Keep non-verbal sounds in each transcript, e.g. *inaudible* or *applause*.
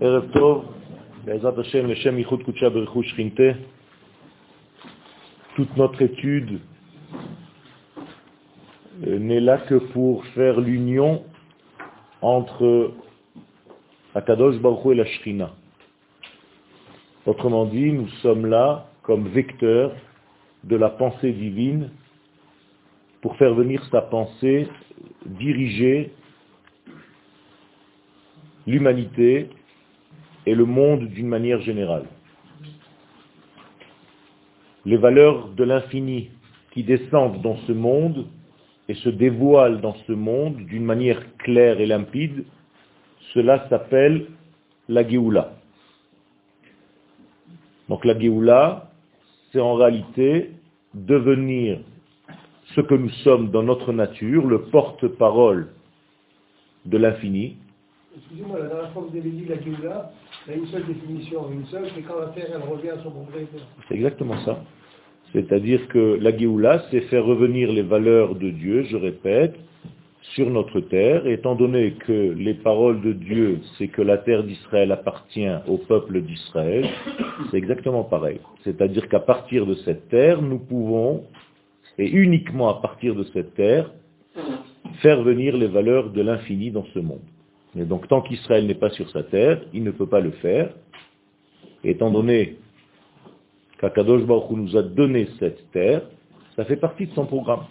ערב טוב, בעזרת השם, לשם ייחוד קודשה ברכוש שכינתה. Toute notre étude euh, n'est là que pour faire l'union entre Akadosh Baruch Hu et la Shrina. Autrement dit, nous sommes là comme vecteurs de la pensée divine pour faire venir sa pensée diriger l'humanité et le monde d'une manière générale. Les valeurs de l'infini qui descendent dans ce monde et se dévoilent dans ce monde d'une manière claire et limpide, cela s'appelle la Géoula. Donc la Géoula, c'est en réalité devenir ce que nous sommes dans notre nature, le porte-parole de l'infini, Excusez-moi, la dernière fois vous avez dit la Géoula, il y a une seule définition, une seule, c'est quand la Terre elle revient à son propriétaire. C'est exactement ça. C'est-à-dire que la Géoula, c'est faire revenir les valeurs de Dieu, je répète, sur notre terre, étant donné que les paroles de Dieu, c'est que la terre d'Israël appartient au peuple d'Israël, c'est exactement pareil. C'est-à-dire qu'à partir de cette terre, nous pouvons, et uniquement à partir de cette terre, faire venir les valeurs de l'infini dans ce monde. Et donc tant qu'Israël n'est pas sur sa terre, il ne peut pas le faire. Étant donné qu'Akadosh Baruch nous a donné cette terre, ça fait partie de son programme.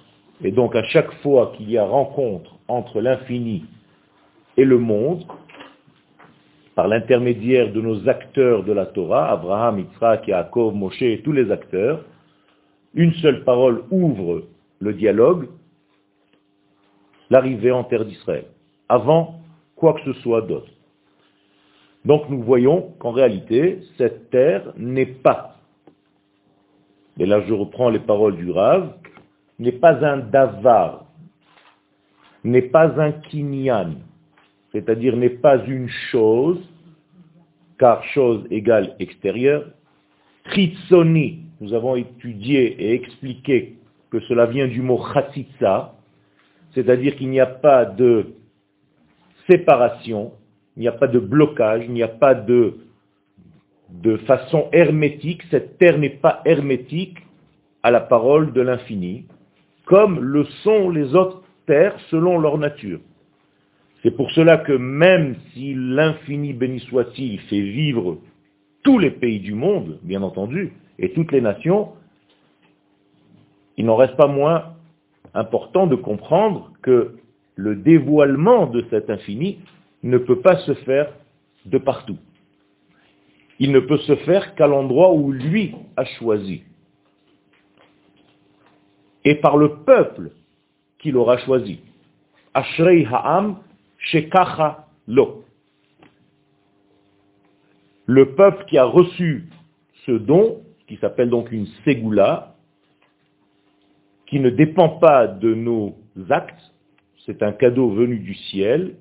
Et donc à chaque fois qu'il y a rencontre entre l'infini et le monde, par l'intermédiaire de nos acteurs de la Torah, Abraham, Yitzhak, Yaakov, Moshe tous les acteurs, une seule parole ouvre le dialogue, l'arrivée en terre d'Israël. Avant quoi que ce soit d'autre. Donc nous voyons qu'en réalité, cette terre n'est pas, et là je reprends les paroles du Rav, n'est pas un davar, n'est pas un kinyan, c'est-à-dire n'est pas une chose, car chose égale extérieure. Tritsoni, nous avons étudié et expliqué que cela vient du mot chatzitza, c'est-à-dire qu'il n'y a pas de séparation, il n'y a pas de blocage, il n'y a pas de, de façon hermétique, cette terre n'est pas hermétique à la parole de l'infini, comme le sont les autres terres selon leur nature. C'est pour cela que même si l'infini béni soit-il fait vivre tous les pays du monde, bien entendu, et toutes les nations, il n'en reste pas moins important de comprendre que le dévoilement de cet infini ne peut pas se faire de partout. Il ne peut se faire qu'à l'endroit où lui a choisi. Et par le peuple qu'il aura choisi. Ashrei Ha'am Shekacha Lo. Le peuple qui a reçu ce don, qui s'appelle donc une Ségoula, qui ne dépend pas de nos actes, c'est un cadeau venu du ciel,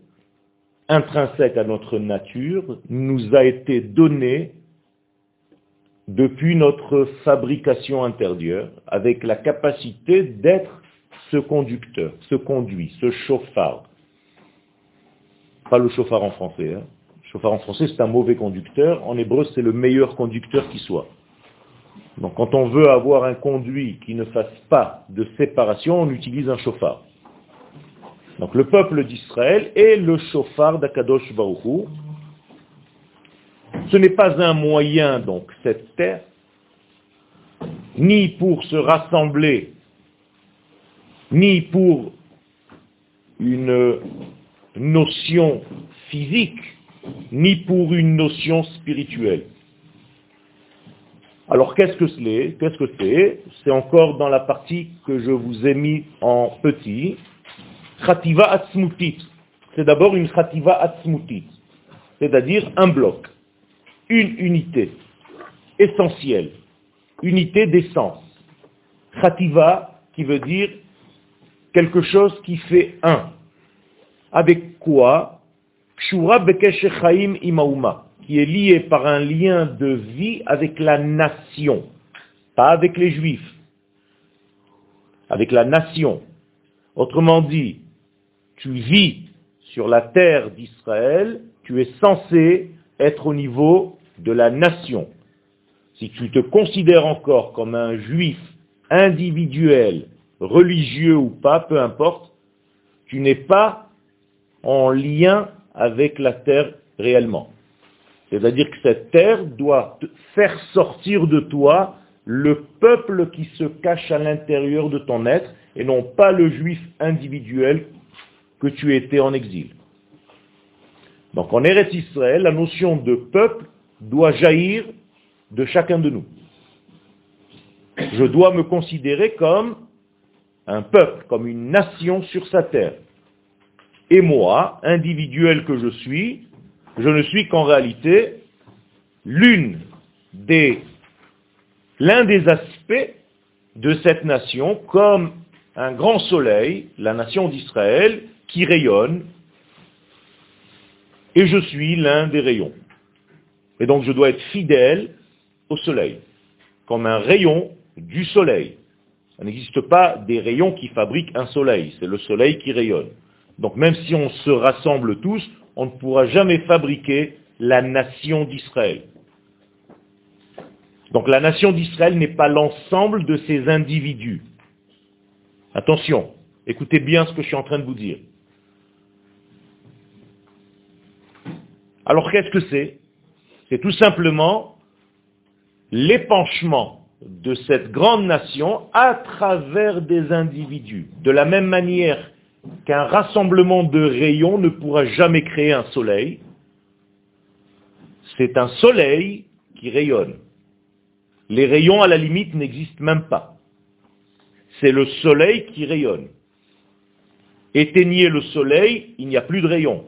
intrinsèque à notre nature, nous a été donné depuis notre fabrication intérieure, avec la capacité d'être ce conducteur, ce conduit, ce chauffard. Pas le chauffard en français. Hein. Le chauffard en français, c'est un mauvais conducteur. En hébreu, c'est le meilleur conducteur qui soit. Donc quand on veut avoir un conduit qui ne fasse pas de séparation, on utilise un chauffard. Donc le peuple d'Israël est le chauffard d'Akadosh Baruchou. Ce n'est pas un moyen, donc, cette terre, ni pour se rassembler, ni pour une notion physique, ni pour une notion spirituelle. Alors qu'est-ce que c'est? Qu'est-ce que c'est? C'est encore dans la partie que je vous ai mis en petit, Khativa Atzmutit. C'est d'abord une Khativa Atzmutit, c'est-à-dire un bloc, une unité essentielle, unité d'essence. Khativa qui veut dire quelque chose qui fait un. Avec quoi? Kshura Chaim Imauma, qui est lié par un lien de vie avec la nation, pas avec les juifs, avec la nation. Autrement dit, tu vis sur la terre d'Israël, tu es censé être au niveau de la nation. Si tu te considères encore comme un juif individuel, religieux ou pas, peu importe, tu n'es pas en lien avec la terre réellement. C'est-à-dire que cette terre doit faire sortir de toi le peuple qui se cache à l'intérieur de ton être et non pas le juif individuel que tu étais en exil. Donc en Eretz Israël, la notion de peuple doit jaillir de chacun de nous. Je dois me considérer comme un peuple, comme une nation sur sa terre. Et moi, individuel que je suis, je ne suis qu'en réalité l'une des, l'un des aspects de cette nation comme un grand soleil, la nation d'Israël, qui rayonne, et je suis l'un des rayons. Et donc je dois être fidèle au soleil, comme un rayon du soleil. Il n'existe pas des rayons qui fabriquent un soleil, c'est le soleil qui rayonne. Donc même si on se rassemble tous, on ne pourra jamais fabriquer la nation d'Israël. Donc la nation d'Israël n'est pas l'ensemble de ces individus. Attention, écoutez bien ce que je suis en train de vous dire. Alors qu'est-ce que c'est? C'est tout simplement l'épanchement de cette grande nation à travers des individus. De la même manière qu'un rassemblement de rayons ne pourra jamais créer un soleil, c'est un soleil qui rayonne. Les rayons, à la limite, n'existent même pas. C'est le soleil qui rayonne. Éteignez le soleil, il n'y a plus de rayons.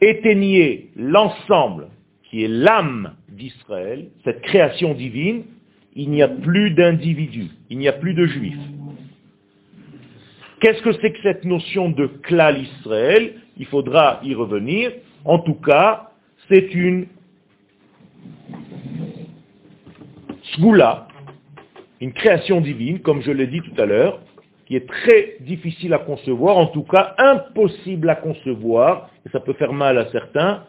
Éteignez l'ensemble qui est l'âme d'Israël, cette création divine, il n'y a plus d'individus, il n'y a plus de juifs. Qu'est-ce que c'est que cette notion de klal Israël? Il faudra y revenir. En tout cas, c'est une sgoula, une création divine, comme je l'ai dit tout à l'heure, qui est très difficile à concevoir, en tout cas impossible à concevoir, ça peut faire mal à certains,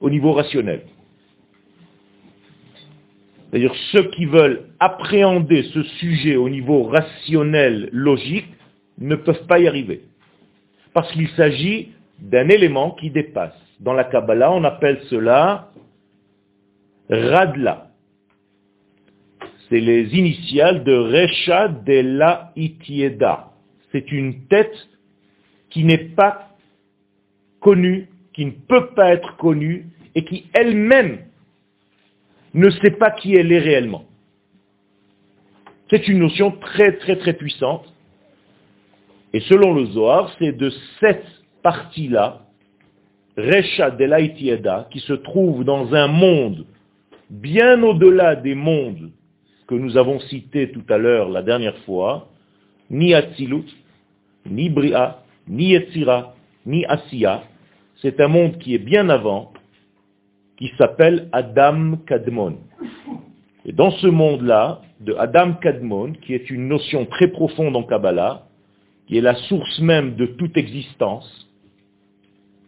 au niveau rationnel. C'est-à-dire ceux qui veulent appréhender ce sujet au niveau rationnel, logique, ne peuvent pas y arriver. Parce qu'il s'agit d'un élément qui dépasse. Dans la Kabbalah, on appelle cela Radla. C'est les initiales de Recha de la Itieda. C'est une tête qui n'est pas connue, qui ne peut pas être connue, et qui elle-même ne sait pas qui elle est réellement. C'est une notion très très très puissante. Et selon le Zohar, c'est de cette partie-là, Recha de qui se trouve dans un monde bien au-delà des mondes que nous avons cités tout à l'heure la dernière fois, ni Atzilut, ni Bria, ni Yetzira, ni Asiya. C'est un monde qui est bien avant, qui s'appelle Adam Kadmon. Et dans ce monde-là, de Adam Kadmon, qui est une notion très profonde en Kabbalah, qui est la source même de toute existence,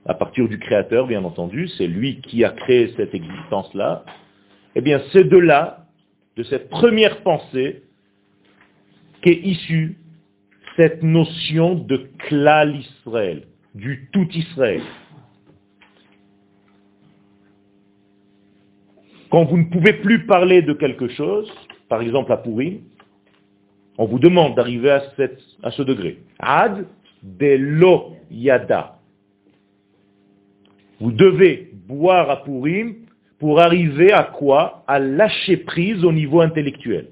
à partir du Créateur, bien entendu, c'est lui qui a créé cette existence-là, eh bien c'est de là, de cette première pensée, qu'est issue cette notion de klal Israël, du tout Israël. Quand vous ne pouvez plus parler de quelque chose, par exemple à on vous demande d'arriver à, à, ce degré. Ad de lo yada. Vous devez boire à pour arriver à quoi? À lâcher prise au niveau intellectuel.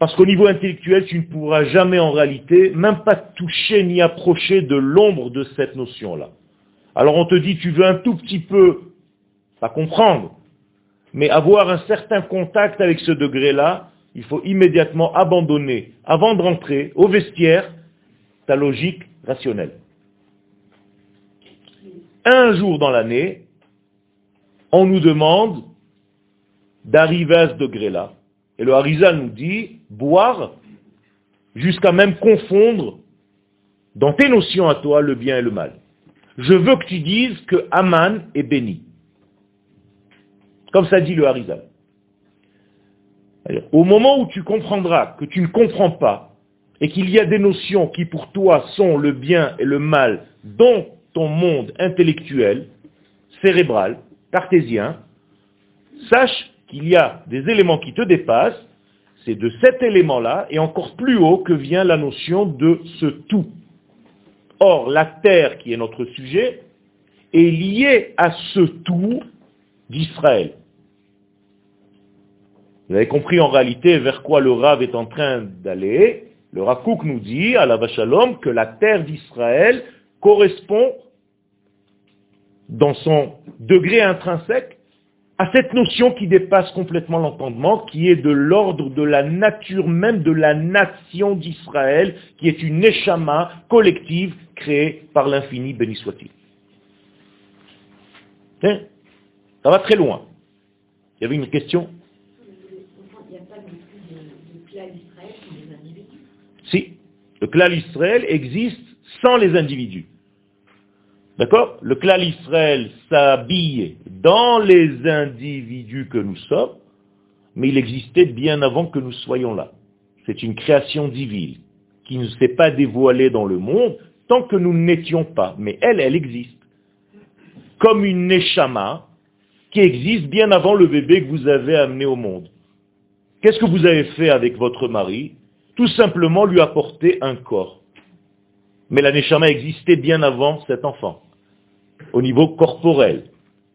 Parce qu'au niveau intellectuel, tu ne pourras jamais en réalité même pas toucher ni approcher de l'ombre de cette notion-là. Alors on te dit, tu veux un tout petit peu pas comprendre, mais avoir un certain contact avec ce degré-là, il faut immédiatement abandonner, avant de rentrer au vestiaire, ta logique rationnelle. Un jour dans l'année, on nous demande d'arriver à ce degré-là. Et le Harizal nous dit, boire jusqu'à même confondre dans tes notions à toi le bien et le mal. je veux que tu dises que Aman est béni. Comme ça dit le Harizal. Au moment où tu comprendras que tu ne comprends pas et qu'il y a des notions qui pour toi sont le bien et le mal dans ton monde intellectuel, cérébral, cartésien, sache qu'il y a des éléments qui te dépassent, c'est de cet élément-là et encore plus haut que vient la notion de ce tout. Or, la terre, qui est notre sujet, est liée à ce tout d'Israël. Vous avez compris en réalité vers quoi le Rav est en train d'aller. Le Rakouk nous dit, à la Vachalom, que la terre d'Israël correspond, dans son degré intrinsèque, à cette notion qui dépasse complètement l'entendement, qui est de l'ordre de la nature même de la nation d'Israël, qui est une échama collective créée par l'infini, béni soit-il. Ça va très loin. Il y avait une question? Si, le clan Israël existe sans les individus. D'accord? Le clan Israël s'habille dans les individus que nous sommes, mais il existait bien avant que nous soyons là. C'est une création divine qui ne s'est pas dévoilée dans le monde tant que nous n'étions pas. Mais elle, elle existe. Comme une Neshama qui existe bien avant le bébé que vous avez amené au monde. Qu'est-ce que vous avez fait avec votre mari? Tout simplement lui apporter un corps. Mais la Neshama existait bien avant cet enfant. Au niveau corporel,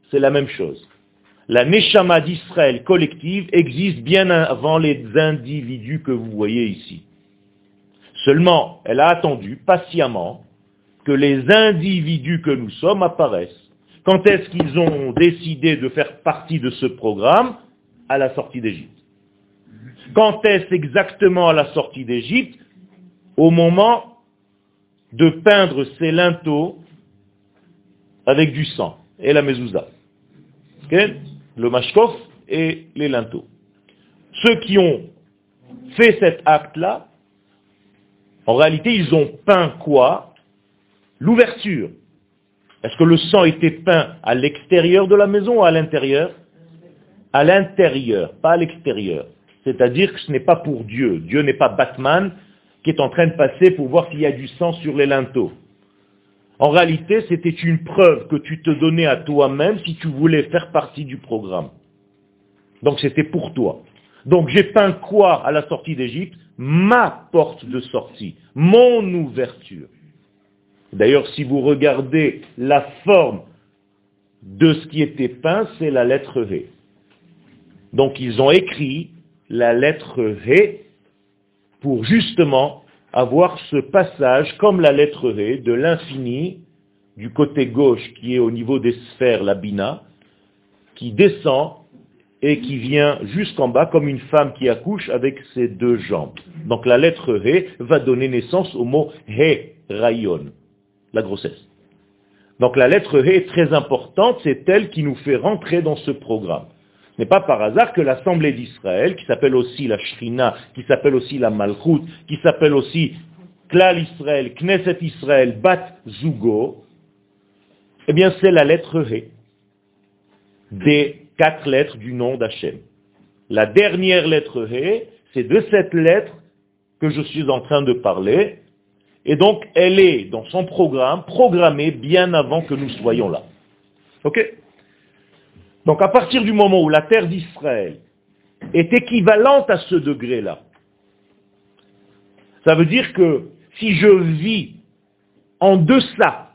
c'est la même chose. La Neshama d'Israël collective existe bien avant les individus que vous voyez ici. Seulement, elle a attendu patiemment que les individus que nous sommes apparaissent. Quand est-ce qu'ils ont décidé de faire partie de ce programme? À la sortie d'Égypte. Quand est-ce exactement à la sortie d'Égypte? Au moment de peindre ses linteaux avec du sang et la mezouza. Le mashkof et les linteaux. Ceux qui ont fait cet acte-là, en réalité, ils ont peint quoi? L'ouverture. Est-ce que le sang était peint à l'extérieur de la maison ou à l'intérieur? À l'intérieur, pas à l'extérieur. C'est-à-dire que ce n'est pas pour Dieu. Dieu n'est pas Batman qui est en train de passer pour voir s'il y a du sang sur les linteaux. En réalité, c'était une preuve que tu te donnais à toi-même si tu voulais faire partie du programme. Donc c'était pour toi. Donc j'ai peint quoi à la sortie d'Égypte? Ma porte de sortie, mon ouverture. D'ailleurs, si vous regardez la forme de ce qui était peint, c'est la lettre V. Donc ils ont écrit la lettre V pour justement avoir ce passage comme la lettre V de l'infini du côté gauche qui est au niveau des sphères, la bina, qui descend et qui vient jusqu'en bas comme une femme qui accouche avec ses deux jambes. Donc la lettre V va donner naissance au mot He, Rayon, la grossesse. Donc la lettre He est très importante, c'est elle qui nous fait rentrer dans ce programme n'est pas par hasard que l'Assemblée d'Israël, qui s'appelle aussi la Shrina, qui s'appelle aussi la Malchut, qui s'appelle aussi Klal Israël, Knesset Israël, Bat Zugo, eh bien c'est la lettre He, des quatre lettres du nom d'Hachem. La dernière lettre He, c'est de cette lettre que je suis en train de parler, et donc elle est dans son programme programmée bien avant que nous soyons là. Donc à partir du moment où la terre d'Israël est équivalente à ce degré-là, ça veut dire que si je vis en deçà,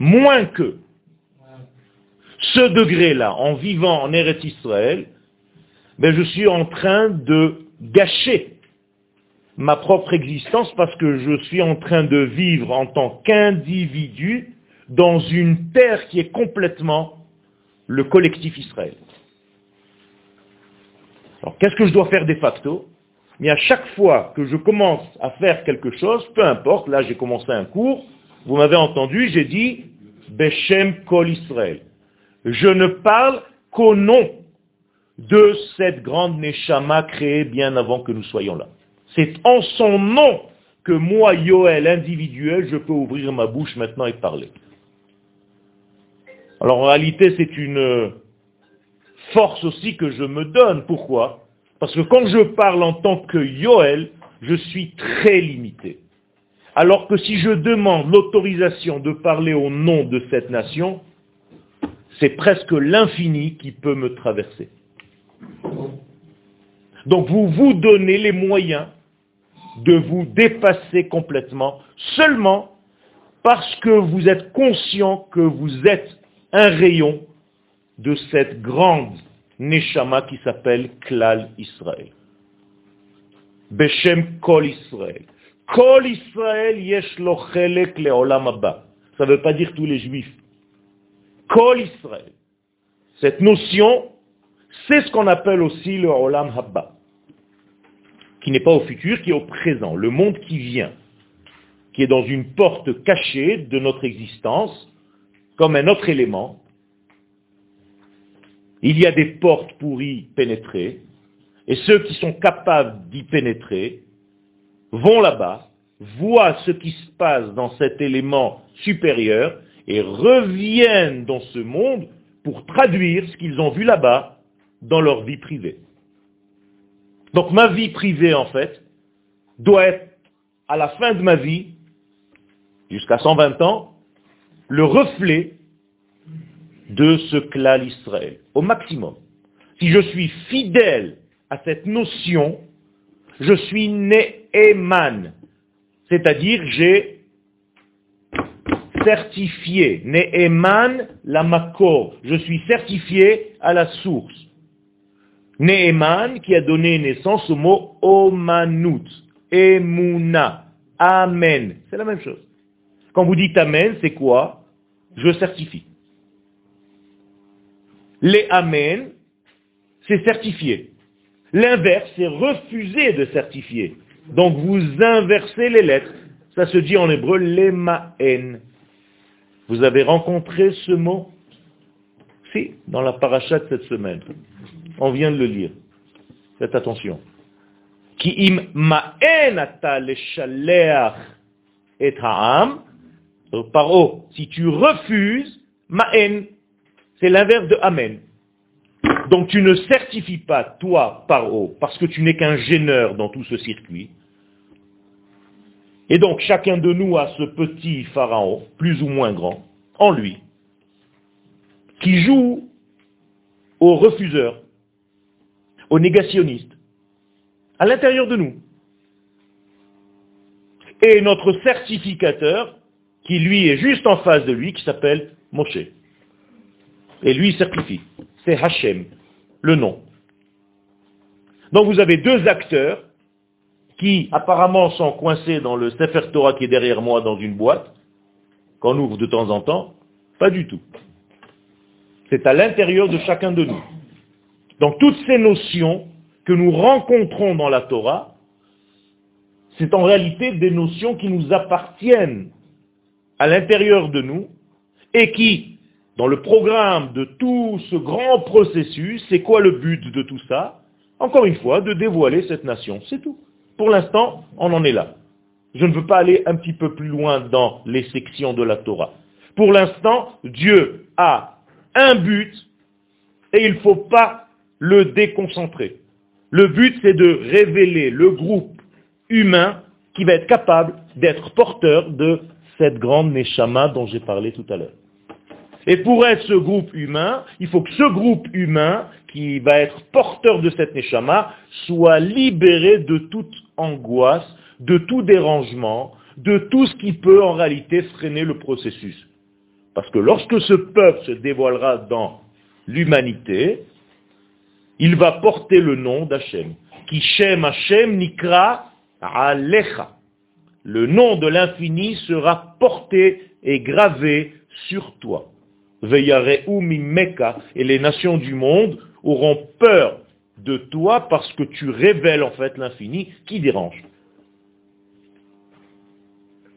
moins que ce degré-là, en vivant en Eretz Israël, ben je suis en train de gâcher ma propre existence parce que je suis en train de vivre en tant qu'individu dans une terre qui est complètement le collectif Israël. Alors qu'est-ce que je dois faire de facto? Mais à chaque fois que je commence à faire quelque chose, peu importe, là j'ai commencé un cours, vous m'avez entendu, j'ai dit Beshem Kol Israël. Je ne parle qu'au nom de cette grande Neshama créée bien avant que nous soyons là. C'est en son nom que moi, Yoel, individuel, je peux ouvrir ma bouche maintenant et parler. Alors en réalité, c'est une force aussi que je me donne. Pourquoi? Parce que quand je parle en tant que Yoel, je suis très limité. Alors que si je demande l'autorisation de parler au nom de cette nation, c'est presque l'infini qui peut me traverser. Donc vous vous donnez les moyens de vous dépasser complètement seulement parce que vous êtes conscient que vous êtes un rayon de cette grande Neshama qui s'appelle Klal Israël. Beshem Kol Israël. Kol Israël yesh lo chelek leolam Ça ne veut pas dire tous les juifs. Kol Israël. Cette notion, c'est ce qu'on appelle aussi le Olam Habba, qui n'est pas au futur, qui est au présent, le monde qui vient, qui est dans une porte cachée de notre existence, comme un autre élément. Il y a des portes pour y pénétrer, et ceux qui sont capables d'y pénétrer vont là-bas, voient ce qui se passe dans cet élément supérieur, et reviennent dans ce monde pour traduire ce qu'ils ont vu là-bas dans leur vie privée. Donc ma vie privée, en fait, doit être, à la fin de ma vie, jusqu'à 120 ans, le reflet de ce clan Israël, au maximum. Si je suis fidèle à cette notion, je suis Ne'eman, c'est-à-dire j'ai certifié, Ne'eman la makor, je suis certifié à la source. Ne'eman qui a donné naissance au mot Omanut, Emuna, Amen. C'est la même chose. Quand vous dites Amen, c'est quoi? Je certifie. Les Amen, c'est certifié. L'inverse, c'est refuser de certifier. Donc vous inversez les lettres. Ça se dit en hébreu lemaen. Vous avez rencontré ce mot? Si, dans la paracha de cette semaine. On vient de le lire. Faites attention. Ki im ma'en ata et ha'am. Paro, si tu refuses, ma'en, c'est l'inverse de amen. Donc tu ne certifies pas, toi, paro, parce que tu n'es qu'un gêneur dans tout ce circuit. Et donc chacun de nous a ce petit pharaon, plus ou moins grand, en lui, qui joue au refuseur, au négationniste, à l'intérieur de nous. Et notre certificateur, qui lui est juste en face de lui, qui s'appelle Moshe. Et lui certifie. C'est Hachem, le nom. Donc vous avez deux acteurs qui apparemment sont coincés dans le Sefer Torah qui est derrière moi dans une boîte, qu'on ouvre de temps en temps. Pas du tout. C'est à l'intérieur de chacun de nous. Donc toutes ces notions que nous rencontrons dans la Torah, c'est en réalité des notions qui nous appartiennent à l'intérieur de nous et qui, dans le programme de tout ce grand processus, c'est quoi le but de tout ça? Encore une fois, de dévoiler cette nation, c'est tout. Pour l'instant, on en est là. Je ne veux pas aller un petit peu plus loin dans les sections de la Torah. Pour l'instant, Dieu a un but et il ne faut pas le déconcentrer. Le but, c'est de révéler le groupe humain qui va être capable d'être porteur de cette grande Neshama dont j'ai parlé tout à l'heure. Et pour être ce groupe humain, il faut que ce groupe humain, qui va être porteur de cette Neshama, soit libéré de toute angoisse, de tout dérangement, de tout ce qui peut en réalité freiner le processus. Parce que lorsque ce peuple se dévoilera dans l'humanité, il va porter le nom d'Hachem. Qui Shem Hachem Nikra Alecha. Le nom de l'infini sera porté et gravé sur toi. Et les nations du monde auront peur de toi parce que tu révèles en fait l'infini qui dérange.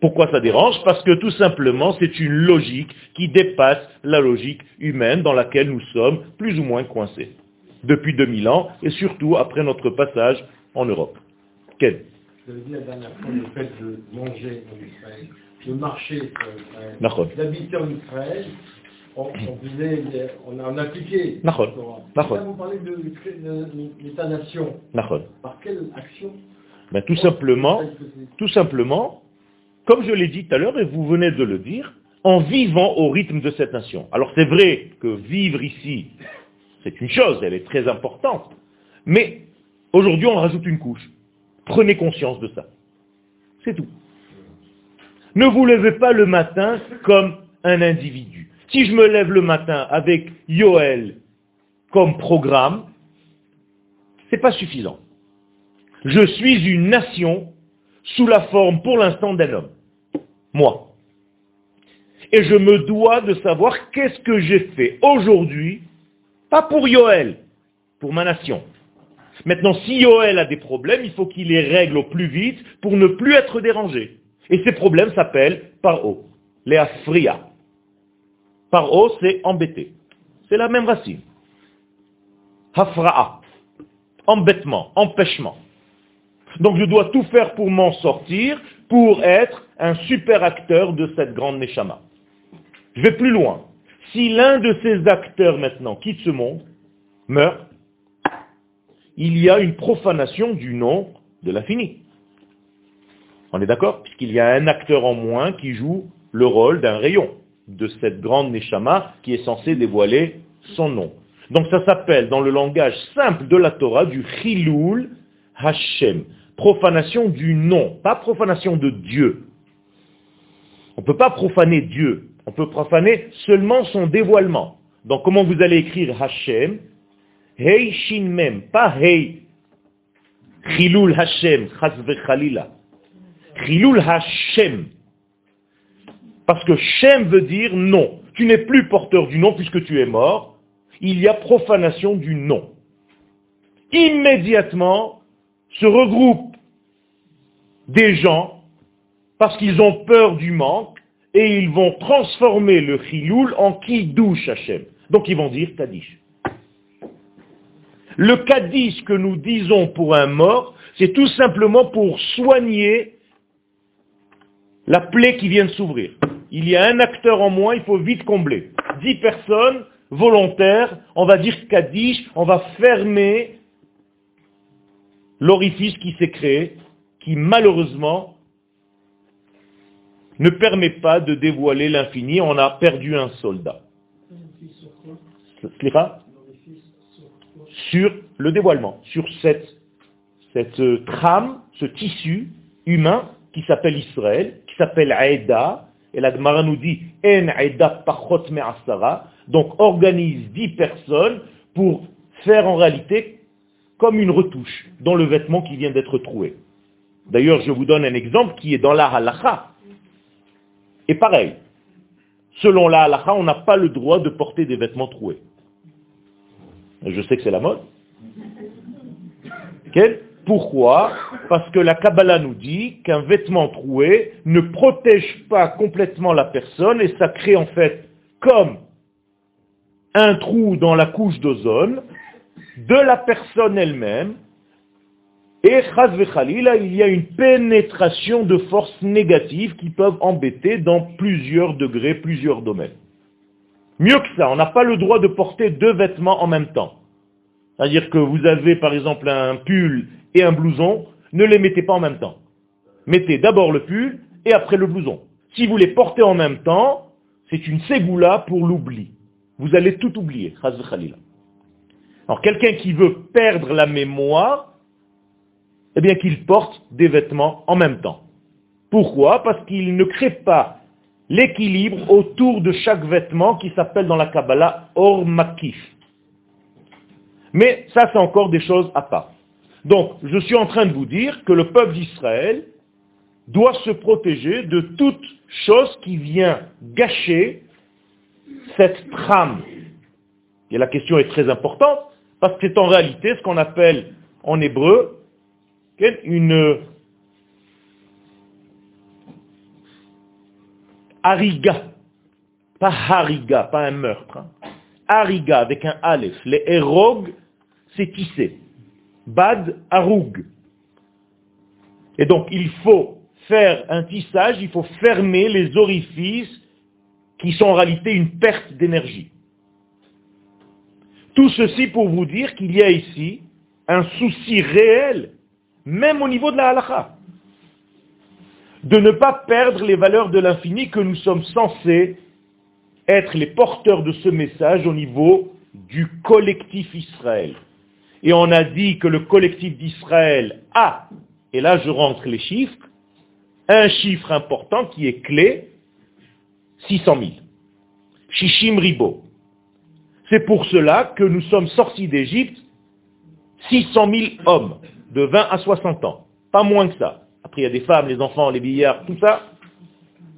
Pourquoi ça dérange? Parce que tout simplement c'est une logique qui dépasse la logique humaine dans laquelle nous sommes plus ou moins coincés depuis 2000 ans et surtout après notre passage en Europe. Vous avez dit la dernière fois le fait de manger en Israël, de marcher en Israël, d'habiter en Israël, on, on disait, on a, on a appliqué. Là, vous parlez de, l'État-nation. Par quelle action Ben, tout simplement, tout simplement, comme je l'ai dit tout à l'heure et vous venez de le dire, en vivant au rythme de cette nation. Alors c'est vrai que vivre ici, c'est une chose, elle est très importante. Mais aujourd'hui, on rajoute une couche. Prenez conscience de ça. C'est tout. Ne vous levez pas le matin comme un individu. Si je me lève le matin avec Yoel comme programme, c'est pas suffisant. Je suis une nation sous la forme pour l'instant d'un homme. Moi. Et je me dois de savoir qu'est-ce que j'ai fait aujourd'hui, pas pour Yoel, pour ma nation. Maintenant, si Yoel a des problèmes, il faut qu'il les règle au plus vite pour ne plus être dérangé. Et ces problèmes s'appellent paro, les afria. Paro, c'est embêter. C'est la même racine. Hafra'a, embêtement, empêchement. Donc je dois tout faire pour m'en sortir, pour être un super acteur de cette grande Neshama. Je vais plus loin. Si l'un de ces acteurs maintenant quitte ce monde, meurt, il y a une profanation du nom de l'infini. On est d'accord? Puisqu'il y a un acteur en moins qui joue le rôle d'un rayon de cette grande Neshama qui est censée dévoiler son nom. Donc ça s'appelle dans le langage simple de la Torah du Chilul Hashem. Profanation du nom, pas profanation de Dieu. On ne peut pas profaner Dieu, on peut profaner seulement son dévoilement. Donc comment vous allez écrire Hashem? Hei Shin Mem, pas Hei Chilul Hashem, Chas Chalila. Chilul Hashem. Parce que Shem veut dire non. Tu n'es plus porteur du nom puisque tu es mort. Il y a profanation du nom. Immédiatement se regroupent des gens parce qu'ils ont peur du manque et ils vont transformer le chiloul en kiddush Hashem. Donc ils vont dire Kaddish. Le Kaddish que nous disons pour un mort, c'est tout simplement pour soigner la plaie qui vient de s'ouvrir. Il y a un acteur en moins, il faut vite combler. Dix personnes volontaires, on va dire Kaddish, on va fermer l'orifice qui s'est créé, qui malheureusement ne permet pas de dévoiler l'infini. On a perdu un soldat. Sur le dévoilement, sur cette, cette euh, trame, ce tissu humain qui s'appelle Israël, qui s'appelle Aïda, et la Gemara nous dit En Aïda pachot me'asara, donc organise dix personnes pour faire en réalité comme une retouche dans le vêtement qui vient d'être troué. D'ailleurs, je vous donne un exemple qui est dans la halacha. Et pareil, selon la halacha, on n'a pas le droit de porter des vêtements troués. Je sais que c'est la mode. Pourquoi? Parce que la Kabbalah nous dit qu'un vêtement troué ne protège pas complètement la personne et ça crée en fait comme un trou dans la couche d'ozone de la personne elle-même et v'chalila, il y a une pénétration de forces négatives qui peuvent embêter dans plusieurs degrés, plusieurs domaines. Mieux que ça, on n'a pas le droit de porter deux vêtements en même temps. C'est-à-dire que vous avez par exemple un pull et un blouson, ne les mettez pas en même temps. Mettez d'abord le pull et après le blouson. Si vous les portez en même temps, c'est une ségoula pour l'oubli. Vous allez tout oublier. Alors quelqu'un qui veut perdre la mémoire, eh bien qu'il porte des vêtements en même temps. Pourquoi? Parce qu'il ne crée pas l'équilibre autour de chaque vêtement qui s'appelle dans la Kabbalah Or Makif. Mais ça, c'est encore des choses à part. Donc, je suis en train de vous dire que le peuple d'Israël doit se protéger de toute chose qui vient gâcher cette trame. Et la question est très importante, parce que c'est en réalité ce qu'on appelle en hébreu une hariga, pas hariga, pas un meurtre. hein. Hariga avec un aleph. Les hérog, c'est tissé. Bad haroug. Et donc, il faut faire un tissage, il faut fermer les orifices qui sont en réalité une perte d'énergie. Tout ceci pour vous dire qu'il y a ici un souci réel, même au niveau de la halakha, de ne pas perdre les valeurs de l'infini que nous sommes censés être les porteurs de ce message au niveau du collectif Israël. Et on a dit que le collectif d'Israël a, et là je rentre les chiffres, un chiffre important qui est clé, 600 000. Shishim Ribo. C'est pour cela que nous sommes sortis d'Égypte 600 000 hommes de 20 à 60 ans. Pas moins que ça. Il y a des femmes, les enfants, les billards, tout ça.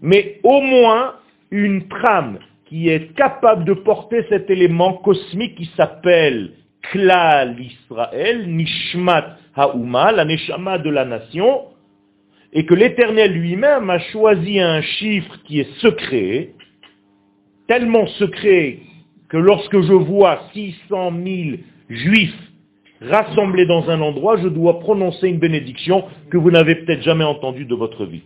Mais au moins une trame qui est capable de porter cet élément cosmique qui s'appelle Klal Israël, Nishmat Haouma, la Neshama de la nation, et que l'Éternel lui-même a choisi un chiffre qui est secret, tellement secret que lorsque je vois 600 000 juifs rassemblés dans un endroit, je dois prononcer une bénédiction que vous n'avez peut-être jamais entendue de votre vie.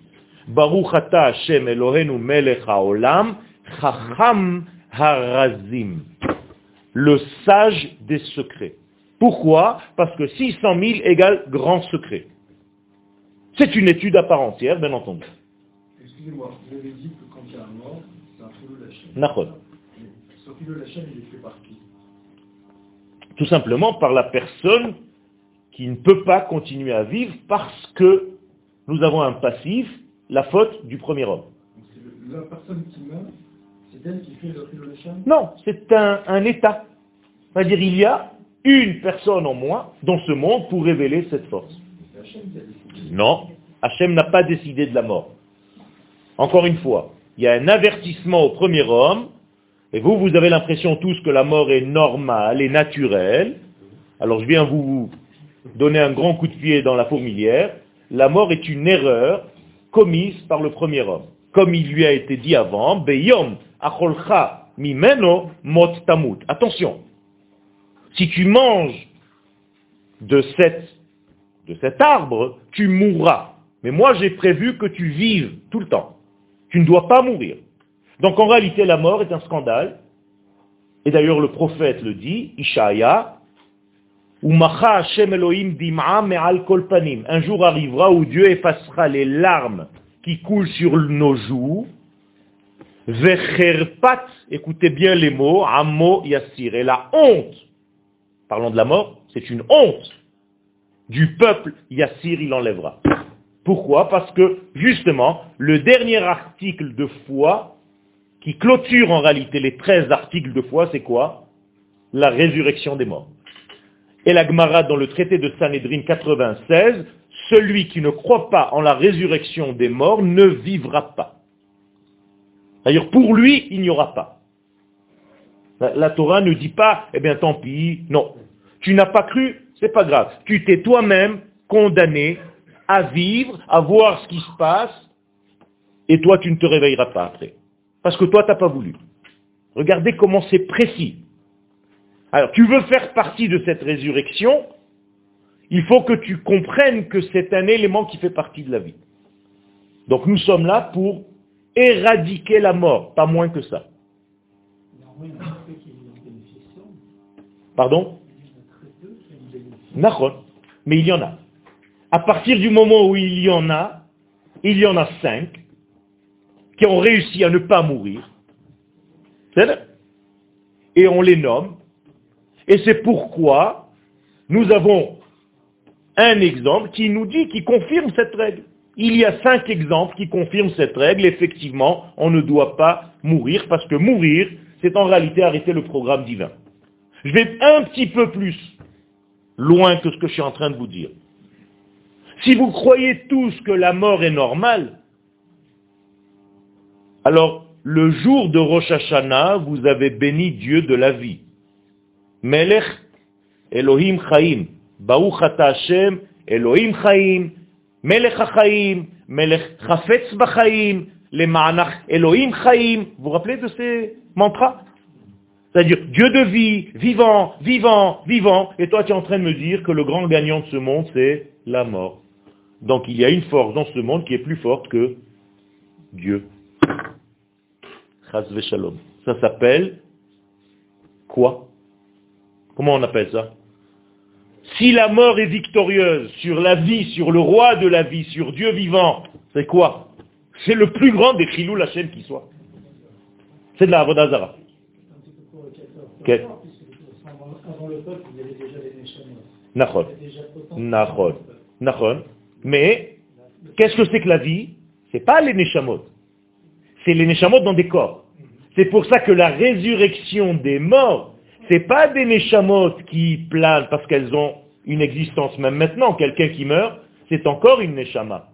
Baruch ata Hashem Elohenu melech haolam, chacham harazim. Le sage des secrets. Pourquoi? Parce que 600 000 égale grand secret. C'est une étude à part entière, bien entendu. Excusez-moi, vous avez dit que quand il y a un mort, c'est un philo lachem. Nachon. Ce philo lachem, il est fait par qui? Tout simplement par la personne qui ne peut pas continuer à vivre parce que nous avons un passif, la faute du premier homme. Donc c'est le- la personne qui meurt, c'est elle qui fait le Non, c'est un, un état. C'est-à-dire il y a une personne en moi dans ce monde pour révéler cette force. Hachem. Non, Hachem n'a pas décidé de la mort. Encore une fois, il y a un avertissement au premier homme, et vous, vous avez l'impression tous que la mort est normale et naturelle. Alors je viens vous donner un grand coup de pied dans la fourmilière. La mort est une erreur commise par le premier homme. Comme il lui a été dit avant, Beyom acholcha mimeno mot tamut. Attention, si tu manges de cet arbre, tu mourras. Mais moi, j'ai prévu que tu vives tout le temps. Tu ne dois pas mourir. Donc en réalité, la mort est un scandale. Et d'ailleurs, le prophète le dit, panim. Un jour arrivera où Dieu effacera les larmes qui coulent sur nos joues. Vecherpat, écoutez bien les mots, Amo Yassir. Et la honte, parlons de la mort, c'est une honte du peuple Yassir, il enlèvera. Pourquoi? Parce que, justement, le dernier article de foi, qui clôture en réalité les 13 articles de foi, c'est quoi? La résurrection des morts. Et la Gemara, dans le traité de Sanhedrin 96, celui qui ne croit pas en la résurrection des morts ne vivra pas. D'ailleurs, pour lui, il n'y aura pas. La, Torah ne dit pas, eh bien tant pis, non. Tu n'as pas cru, c'est pas grave. Tu t'es toi-même condamné à vivre, à voir ce qui se passe, et toi, tu ne te réveilleras pas après. Parce que toi, tu n'as pas voulu. Regardez comment c'est précis. Alors, tu veux faire partie de cette résurrection, il faut que tu comprennes que c'est un élément qui fait partie de la vie. Donc nous sommes là pour éradiquer la mort, pas moins que ça. Pardon? Mais il y en a. À partir du moment où il y en a, il y en a cinq qui ont réussi à ne pas mourir. Et on les nomme. Et c'est pourquoi nous avons un exemple qui nous dit, qui confirme cette règle. Il y a cinq exemples qui confirment cette règle. Effectivement, on ne doit pas mourir parce que mourir, c'est en réalité arrêter le programme divin. Je vais un petit peu plus loin que ce que je suis en train de vous dire. Si vous croyez tous que la mort est normale, alors le jour de Rosh Hashanah, vous avez béni Dieu de la vie. Melech Elohim Chaim, Baruch Hashem, Elohim Chaim, Melech HaChaim, Melech Chafetz Bachaim, les Ma'anach Elohim Chaim. Vous vous rappelez de ces mantras? C'est-à-dire Dieu de vie, vivant, vivant, vivant, et toi tu es en train de me dire que le grand gagnant de ce monde, c'est la mort. Donc il y a une force dans ce monde qui est plus forte que Dieu. Ça s'appelle quoi? Comment on appelle ça? Si la mort est victorieuse sur la vie, sur le roi de la vie, sur Dieu vivant, c'est quoi? C'est le plus grand des chilou la chaîne qui soit. C'est de la Avodazara. Okay. Avant le peuple, il y avait déjà les Nachon. Nachon. Mais, qu'est-ce que c'est que la vie? C'est pas les Neshamot. C'est les Neshamot dans des corps. C'est pour ça que la résurrection des morts, c'est pas des Neshamot qui planent parce qu'elles ont une existence. Même maintenant, quelqu'un qui meurt, c'est encore une Neshama.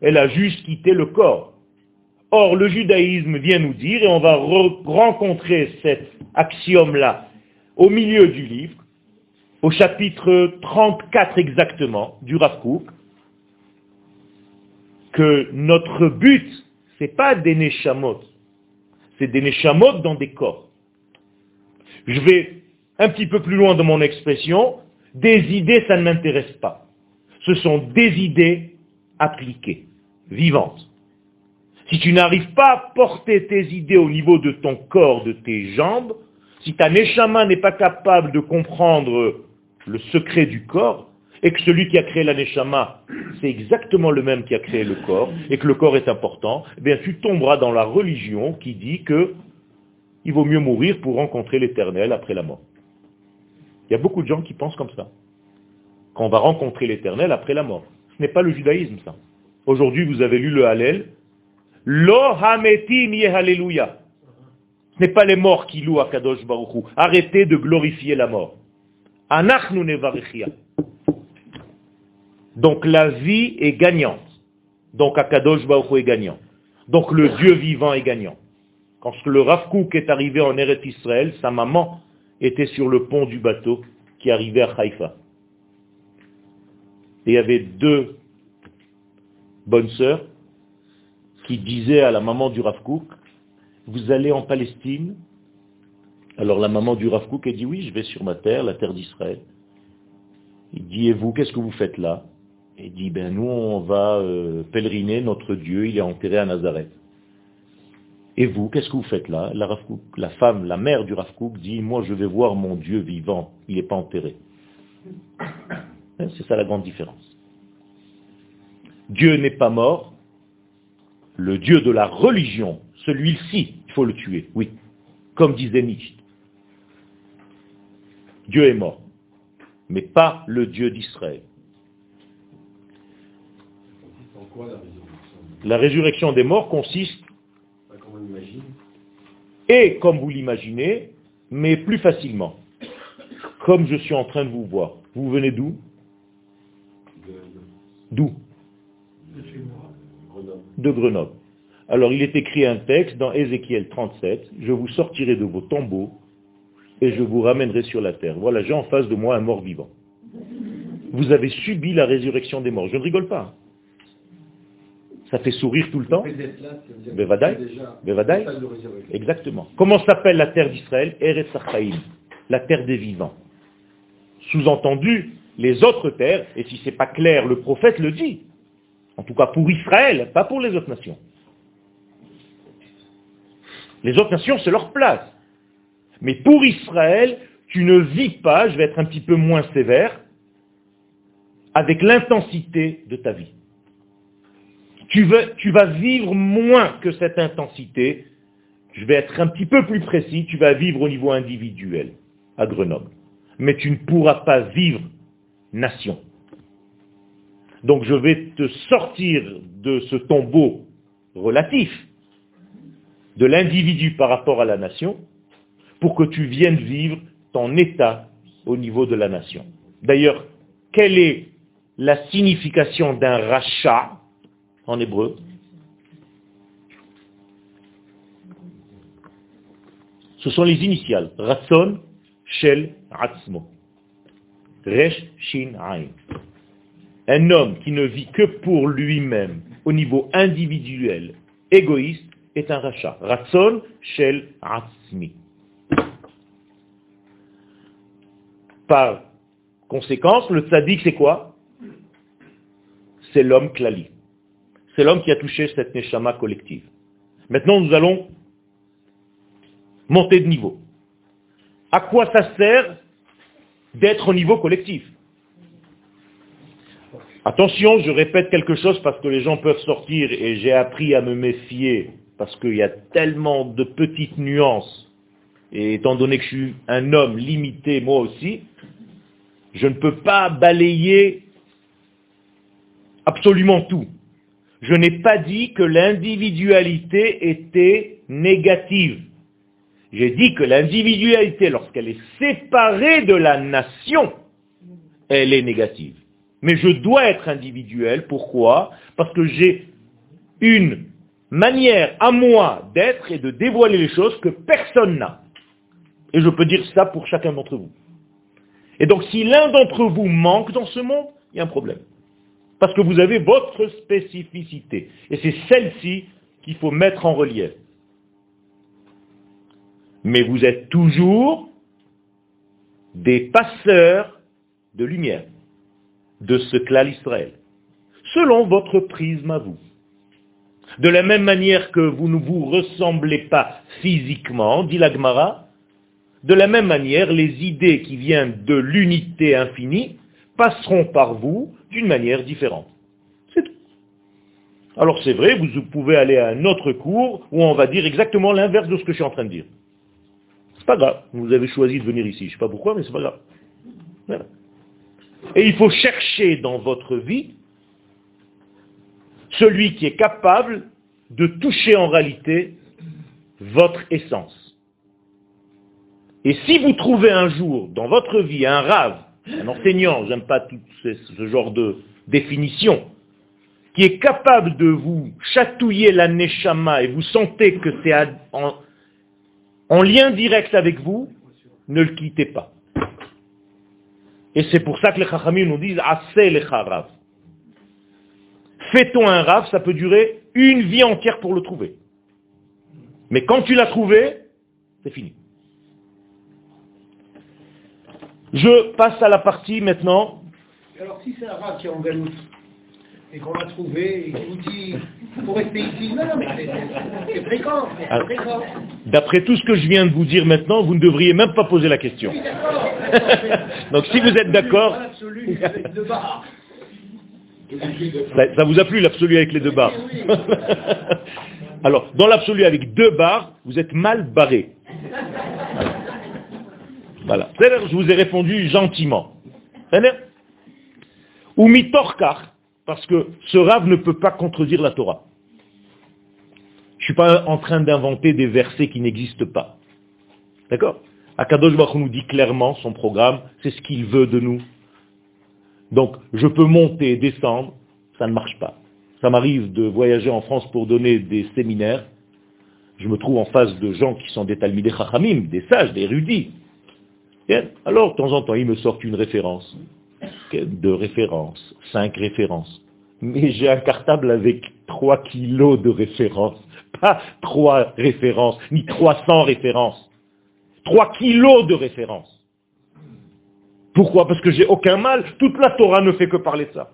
Elle a juste quitté le corps. Or, le judaïsme vient nous dire, et on va rencontrer cet axiome-là au milieu du livre, au chapitre 34 exactement du Rav que notre but, c'est pas des neshamot, c'est des neshamot dans des corps. Je vais un petit peu plus loin dans mon expression, des idées, ça ne m'intéresse pas. Ce sont des idées appliquées, vivantes. Si tu n'arrives pas à porter tes idées au niveau de ton corps, de tes jambes, si ta neshama n'est pas capable de comprendre le secret du corps, et que celui qui a créé la neshama, c'est exactement le même qui a créé le corps, et que le corps est important, eh bien tu tomberas dans la religion qui dit que il vaut mieux mourir pour rencontrer l'éternel après la mort. Il y a beaucoup de gens qui pensent comme ça. Qu'on va rencontrer l'éternel après la mort. Ce n'est pas le judaïsme, ça. Aujourd'hui, vous avez lu le Hallel. Lo hametim Hallelujah. Ce n'est pas les morts qui louent à Kadosh Baruch Arrêtez de glorifier la mort. Anachnu nevarichia. Donc la vie est gagnante. Donc Akadosh Baruch est gagnant. Donc le Dieu vivant est gagnant. Quand le Rav est arrivé en Eretz Israël, sa maman était sur le pont du bateau qui arrivait à Haïfa. Et il y avait deux bonnes sœurs qui disaient à la maman du Rav vous allez en Palestine? Alors la maman du Rav a dit oui, je vais sur ma terre, la terre d'Israël. Il dit, et vous, qu'est-ce que vous faites là? Il dit, ben nous, on va euh, pèleriner notre Dieu, il est enterré à Nazareth. Et vous, qu'est-ce que vous faites là? La, la, femme, la mère du Rav dit, moi je vais voir mon Dieu vivant, il n'est pas enterré. C'est ça la grande différence. Dieu n'est pas mort, le Dieu de la religion, celui-ci, il faut le tuer, oui. Comme disait Nietzsche. Dieu est mort, mais pas le Dieu d'Israël. La résurrection des morts consiste, et comme vous l'imaginez, mais plus facilement, comme je suis en train de vous voir. Vous venez d'où? D'où? De Grenoble. Alors il est écrit un texte dans Ézéchiel 37, je vous sortirai de vos tombeaux et je vous ramènerai sur la terre. Voilà, j'ai en face de moi un mort vivant. Vous avez subi la résurrection des morts. Je ne rigole pas. Ça fait sourire tout le temps. Bevadaï Exactement. Comment s'appelle la terre d'Israël? Eretz la terre des vivants. Sous-entendu, les autres terres, et si ce n'est pas clair, le prophète le dit. En tout cas pour Israël, pas pour les autres nations. Les autres nations, c'est leur place. Mais pour Israël, tu ne vis pas, je vais être un petit peu moins sévère, avec l'intensité de ta vie. Tu, vas vivre moins que cette intensité. Je vais être un petit peu plus précis, tu vas vivre au niveau individuel à Grenoble. Mais tu ne pourras pas vivre nation. Donc je vais te sortir de ce tombeau relatif de l'individu par rapport à la nation pour que tu viennes vivre ton état au niveau de la nation. D'ailleurs, quelle est la signification d'un rachat en hébreu Ce sont les initiales. Ratson, Shel, Atzmo. Resh, Shin, Ain. Un homme qui ne vit que pour lui-même, au niveau individuel, égoïste, est un rachat. Ratson shel atzmi. Par conséquence, le tzaddik, c'est quoi? C'est l'homme klali. C'est l'homme qui a touché cette neshama collective. Maintenant, nous allons monter de niveau. À quoi ça sert d'être au niveau collectif? Attention, je répète quelque chose parce que les gens peuvent sortir et j'ai appris à me méfier parce qu'il y a tellement de petites nuances. Et étant donné que je suis un homme limité moi aussi, je ne peux pas balayer absolument tout. Je n'ai pas dit que l'individualité était négative. J'ai dit que l'individualité, lorsqu'elle est séparée de la nation, elle est négative. Mais je dois être individuel. Pourquoi? Parce que j'ai une manière à moi d'être et de dévoiler les choses que personne n'a. Et je peux dire ça pour chacun d'entre vous. Et donc si l'un d'entre vous manque dans ce monde, il y a un problème. Parce que vous avez votre spécificité. Et c'est celle-ci qu'il faut mettre en relief. Mais vous êtes toujours des passeurs de lumière de ce clan Israël, selon votre prisme à vous. De la même manière que vous ne vous ressemblez pas physiquement, dit l'Agmara, de la même manière, les idées qui viennent de l'unité infinie passeront par vous d'une manière différente. C'est tout. Alors c'est vrai, vous pouvez aller à un autre cours où on va dire exactement l'inverse de ce que je suis en train de dire. C'est pas grave, vous avez choisi de venir ici, je sais pas pourquoi, mais c'est pas grave. Et il faut chercher dans votre vie celui qui est capable de toucher en réalité votre essence. Et si vous trouvez un jour dans votre vie un rave, un enseignant, j'aime pas tout ce, genre de définition, qui est capable de vous chatouiller la neshama et vous sentez que c'est en, en lien direct avec vous, ne le quittez pas. Et c'est pour ça que les chachamim nous disent assez les charav. Fais-toi un rave, ça peut durer une vie entière pour le trouver. Mais quand tu l'as trouvé, c'est fini. Je passe à la partie maintenant. Alors si c'est un rave qui est en galoute, et qu'on l'a trouvé, et qu'il vous dit, faut rester ici, non, non, mais c'est fréquent, fréquent. D'après tout ce que je viens de vous dire maintenant, vous ne devriez même pas poser la question. Oui, *laughs* Donc si vous êtes d'accord... Ça, ça, vous a plu l'absolu avec les deux barres *laughs* Alors, dans l'absolu avec deux barres, vous êtes mal barré. Voilà. Je vous ai répondu gentiment. Ou mitorkar, parce que ce rave ne peut pas contredire la Torah. Je ne suis pas en train d'inventer des versets qui n'existent pas. D'accord? Akadosh Baruch nous dit clairement son programme, c'est ce qu'il veut de nous. Donc, je peux monter, descendre, ça ne marche pas. Ça m'arrive de voyager en France pour donner des séminaires. Je me trouve en face de gens qui sont des talmidei chachamim, des sages, des érudits. Alors, de temps en temps, ils me sortent une référence, deux références, cinq références. Mais j'ai un cartable avec trois kilos de références. Pas trois références, ni 300 références. Trois kilos de références. Pourquoi? Parce que j'ai aucun mal. Toute la Torah ne fait que parler de ça.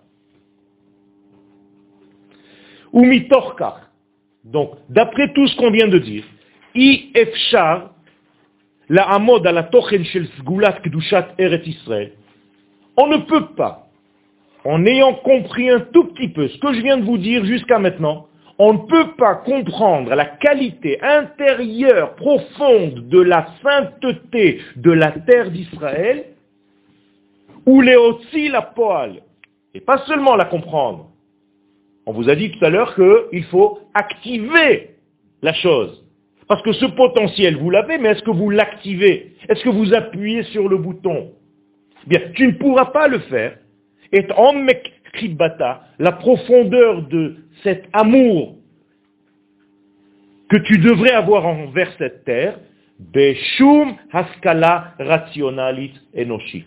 Ou mitorkar. Donc, d'après tout ce qu'on vient de dire, i efshar à la tochen shel sgulat kedushat eret Israël, on ne peut pas, en ayant compris un tout petit peu ce que je viens de vous dire jusqu'à maintenant, on ne peut pas comprendre la qualité intérieure profonde de la sainteté de la terre d'Israël, ou les aussi la poêle, et pas seulement la comprendre. On vous a dit tout à l'heure qu'il faut activer la chose. Parce que ce potentiel, vous l'avez, mais est-ce que vous l'activez? Est-ce que vous appuyez sur le bouton? Bien, tu ne pourras pas le faire. Et en Mekribata, la profondeur de cet amour que tu devrais avoir envers cette terre, Beshum Haskala Rationalit Enoshit.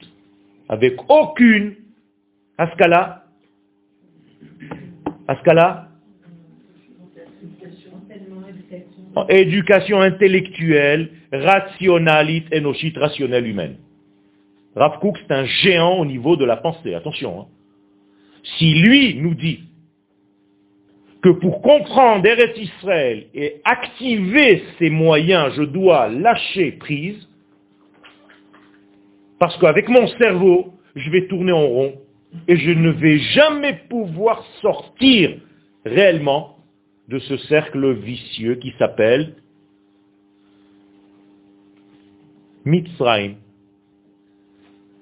Avec aucune Haskala, Haskala éducation intellectuelle, rationalite, énochite, rationnelle humaine. Rav Kook, c'est un géant au niveau de la pensée, attention. Hein. Si lui nous dit que pour comprendre Eretz Israël et activer ces moyens, je dois lâcher prise, parce qu'avec mon cerveau, je vais tourner en rond et je ne vais jamais pouvoir sortir réellement de ce cercle vicieux qui s'appelle Mitzrayim.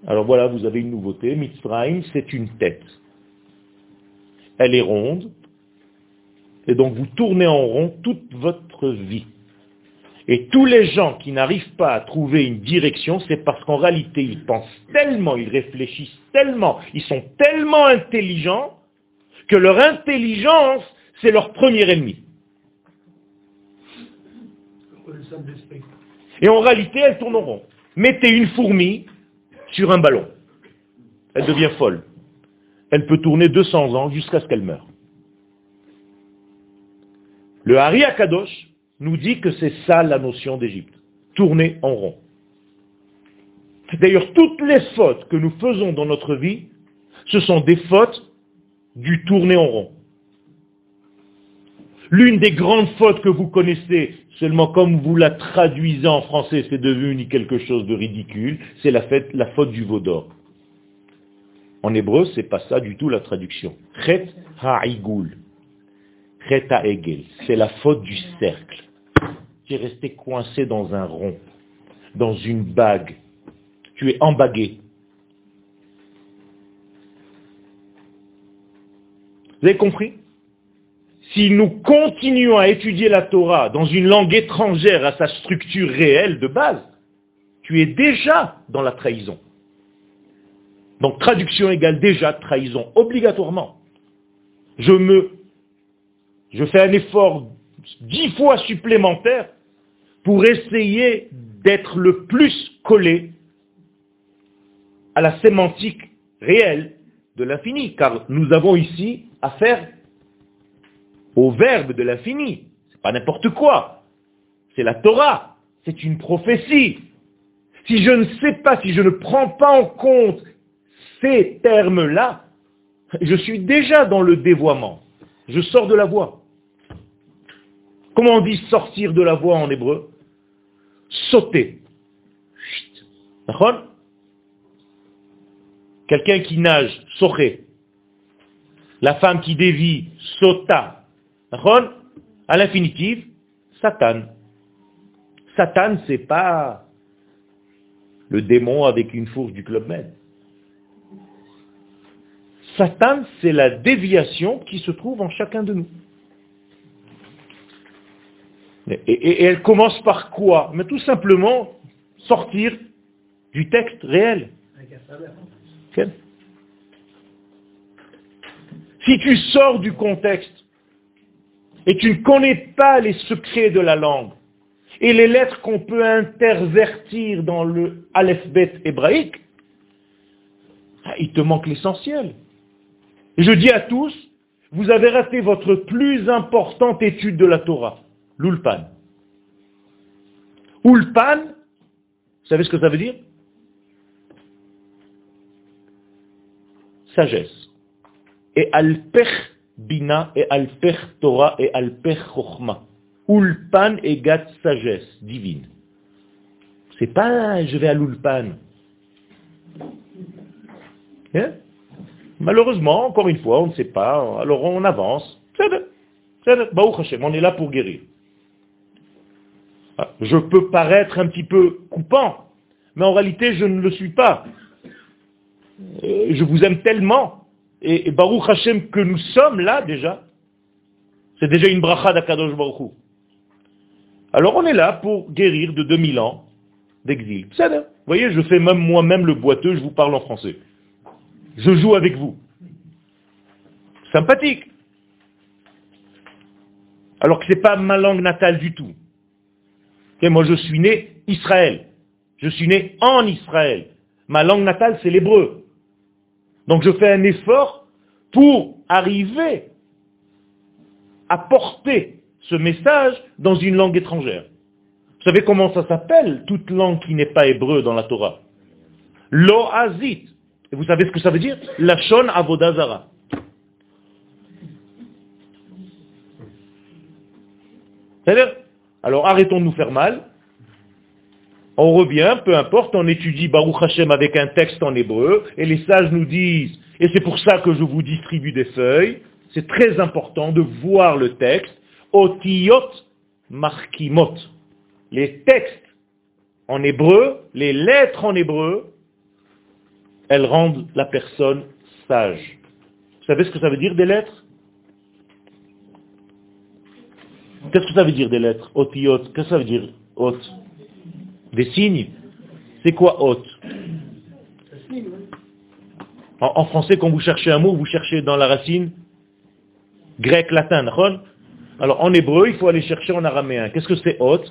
Alors voilà, vous avez une nouveauté. Mitzrayim, c'est une tête. Elle est ronde. Et donc vous tournez en rond toute votre vie. Et tous les gens qui n'arrivent pas à trouver une direction, c'est parce qu'en réalité, ils pensent tellement, ils réfléchissent tellement, ils sont tellement intelligents, que leur intelligence, c'est leur premier ennemi. Et en réalité, elle tourne en rond. Mettez une fourmi sur un ballon. Elle devient folle. Elle peut tourner 200 ans jusqu'à ce qu'elle meure. Le Hari Akadosh nous dit que c'est ça la notion d'Égypte. Tourner en rond. D'ailleurs, toutes les fautes que nous faisons dans notre vie, ce sont des fautes du tourner en rond. L'une des grandes fautes que vous connaissez, seulement comme vous la traduisez en français, c'est devenu quelque chose de ridicule, c'est la, faute du veau d'or. En hébreu, c'est pas ça du tout la traduction. Chet ha'igul. Chet ha'egel. C'est la faute du cercle. Tu es resté coincé dans un rond, dans une bague. Tu es embagué. Vous avez compris? Si nous continuons à étudier la Torah dans une langue étrangère à sa structure réelle de base, tu es déjà dans la trahison. Donc traduction égale déjà trahison, obligatoirement. Je fais un effort dix fois supplémentaire pour essayer d'être le plus collé à la sémantique réelle de l'infini, car nous avons ici affaire au verbe de l'infini. C'est pas n'importe quoi. C'est la Torah. C'est une prophétie. Si je ne sais pas, si je ne prends pas en compte ces termes-là, je suis déjà dans le dévoiement. Je sors de la voie. Comment on dit sortir de la voie en hébreu? Sauter. Quelqu'un qui nage, soré. La femme qui dévie, sota. À l'infinitive, Satan. Satan, c'est pas le démon avec une fourche du Club Med. Satan, c'est la déviation qui se trouve en chacun de nous. Et, elle commence par quoi? Mais tout simplement sortir du texte réel. Si tu sors du contexte et tu ne connais pas les secrets de la langue et les lettres qu'on peut intervertir dans le alphabet hébraïque, ah, il te manque l'essentiel. Je dis à tous, vous avez raté votre plus importante étude de la Torah, l'ulpan. Ulpan, vous savez ce que ça veut dire? Sagesse. Et alpech bina, et alpech Torah, et alpech chokhma. Ulpan égale sagesse divine. C'est pas je vais à l'ulpan. Hein? Malheureusement, encore une fois, on ne sait pas, alors on avance. On est là pour guérir. Ah, je peux paraître un petit peu coupant, mais en réalité, je ne le suis pas. Euh, je vous aime tellement, et, Baruch Hashem que nous sommes là déjà, c'est déjà une bracha d'Akadosh Baruch Alors on est là pour guérir de 2000 ans d'exil. Vous voyez, je fais même moi-même le boiteux, je vous parle en français je joue avec vous. Sympathique. Alors que ce n'est pas ma langue natale du tout. Et moi je suis né Israël. Je suis né en Israël. Ma langue natale c'est l'hébreu. Donc je fais un effort pour arriver à porter ce message dans une langue étrangère. Vous savez comment ça s'appelle, toute langue qui n'est pas hébreu dans la Torah? L'oazit. Et vous savez ce que ça veut dire? La shon avodazara. C'est-à-dire, alors arrêtons de nous faire mal, on revient, peu importe, on étudie Baruch Hashem avec un texte en hébreu, et les sages nous disent, et c'est pour ça que je vous distribue des feuilles, c'est très important de voir le texte, otiyot markimot. Les textes en hébreu, les lettres en hébreu, elles rendent la personne sage. Vous savez ce que ça veut dire des lettres? Qu'est-ce que ça veut dire des lettres? Otiyot, qu'est-ce que ça veut dire hot Des signes C'est quoi hot en, français, quand vous cherchez un mot, vous cherchez dans la racine grec, latin, Alors en hébreu, il faut aller chercher en araméen. Qu'est-ce que c'est hot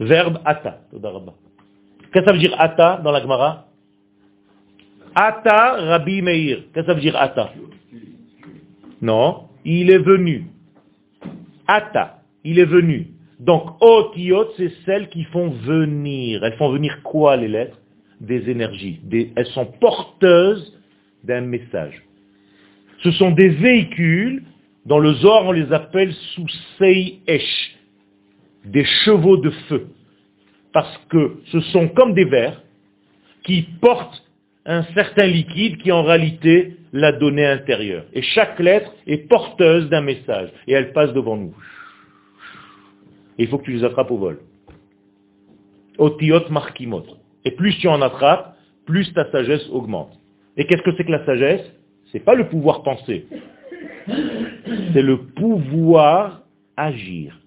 Verbe ata. Qu'est-ce que ça veut dire ata dans la Gemara? Ata Rabbi Meir. Qu'est-ce que ça veut dire ata? Non, il est venu. Ata, il est venu. Donc, otiot, c'est celles qui font venir. Elles font venir quoi les lettres? Des énergies. elles sont porteuses d'un message. Ce sont des véhicules, dans le Zohar on les appelle sous-sei Esh, des chevaux de feu. Parce que ce sont comme des vers qui portent un certain liquide qui en réalité la donnée intérieure. Et chaque lettre est porteuse d'un message. Et elle passe devant nous. Et il faut que tu les attrapes au vol. Otiot markimot. Et plus tu en attrapes, plus ta sagesse augmente. Et qu'est-ce que c'est que la sagesse? C'est pas le pouvoir penser. C'est le pouvoir agir.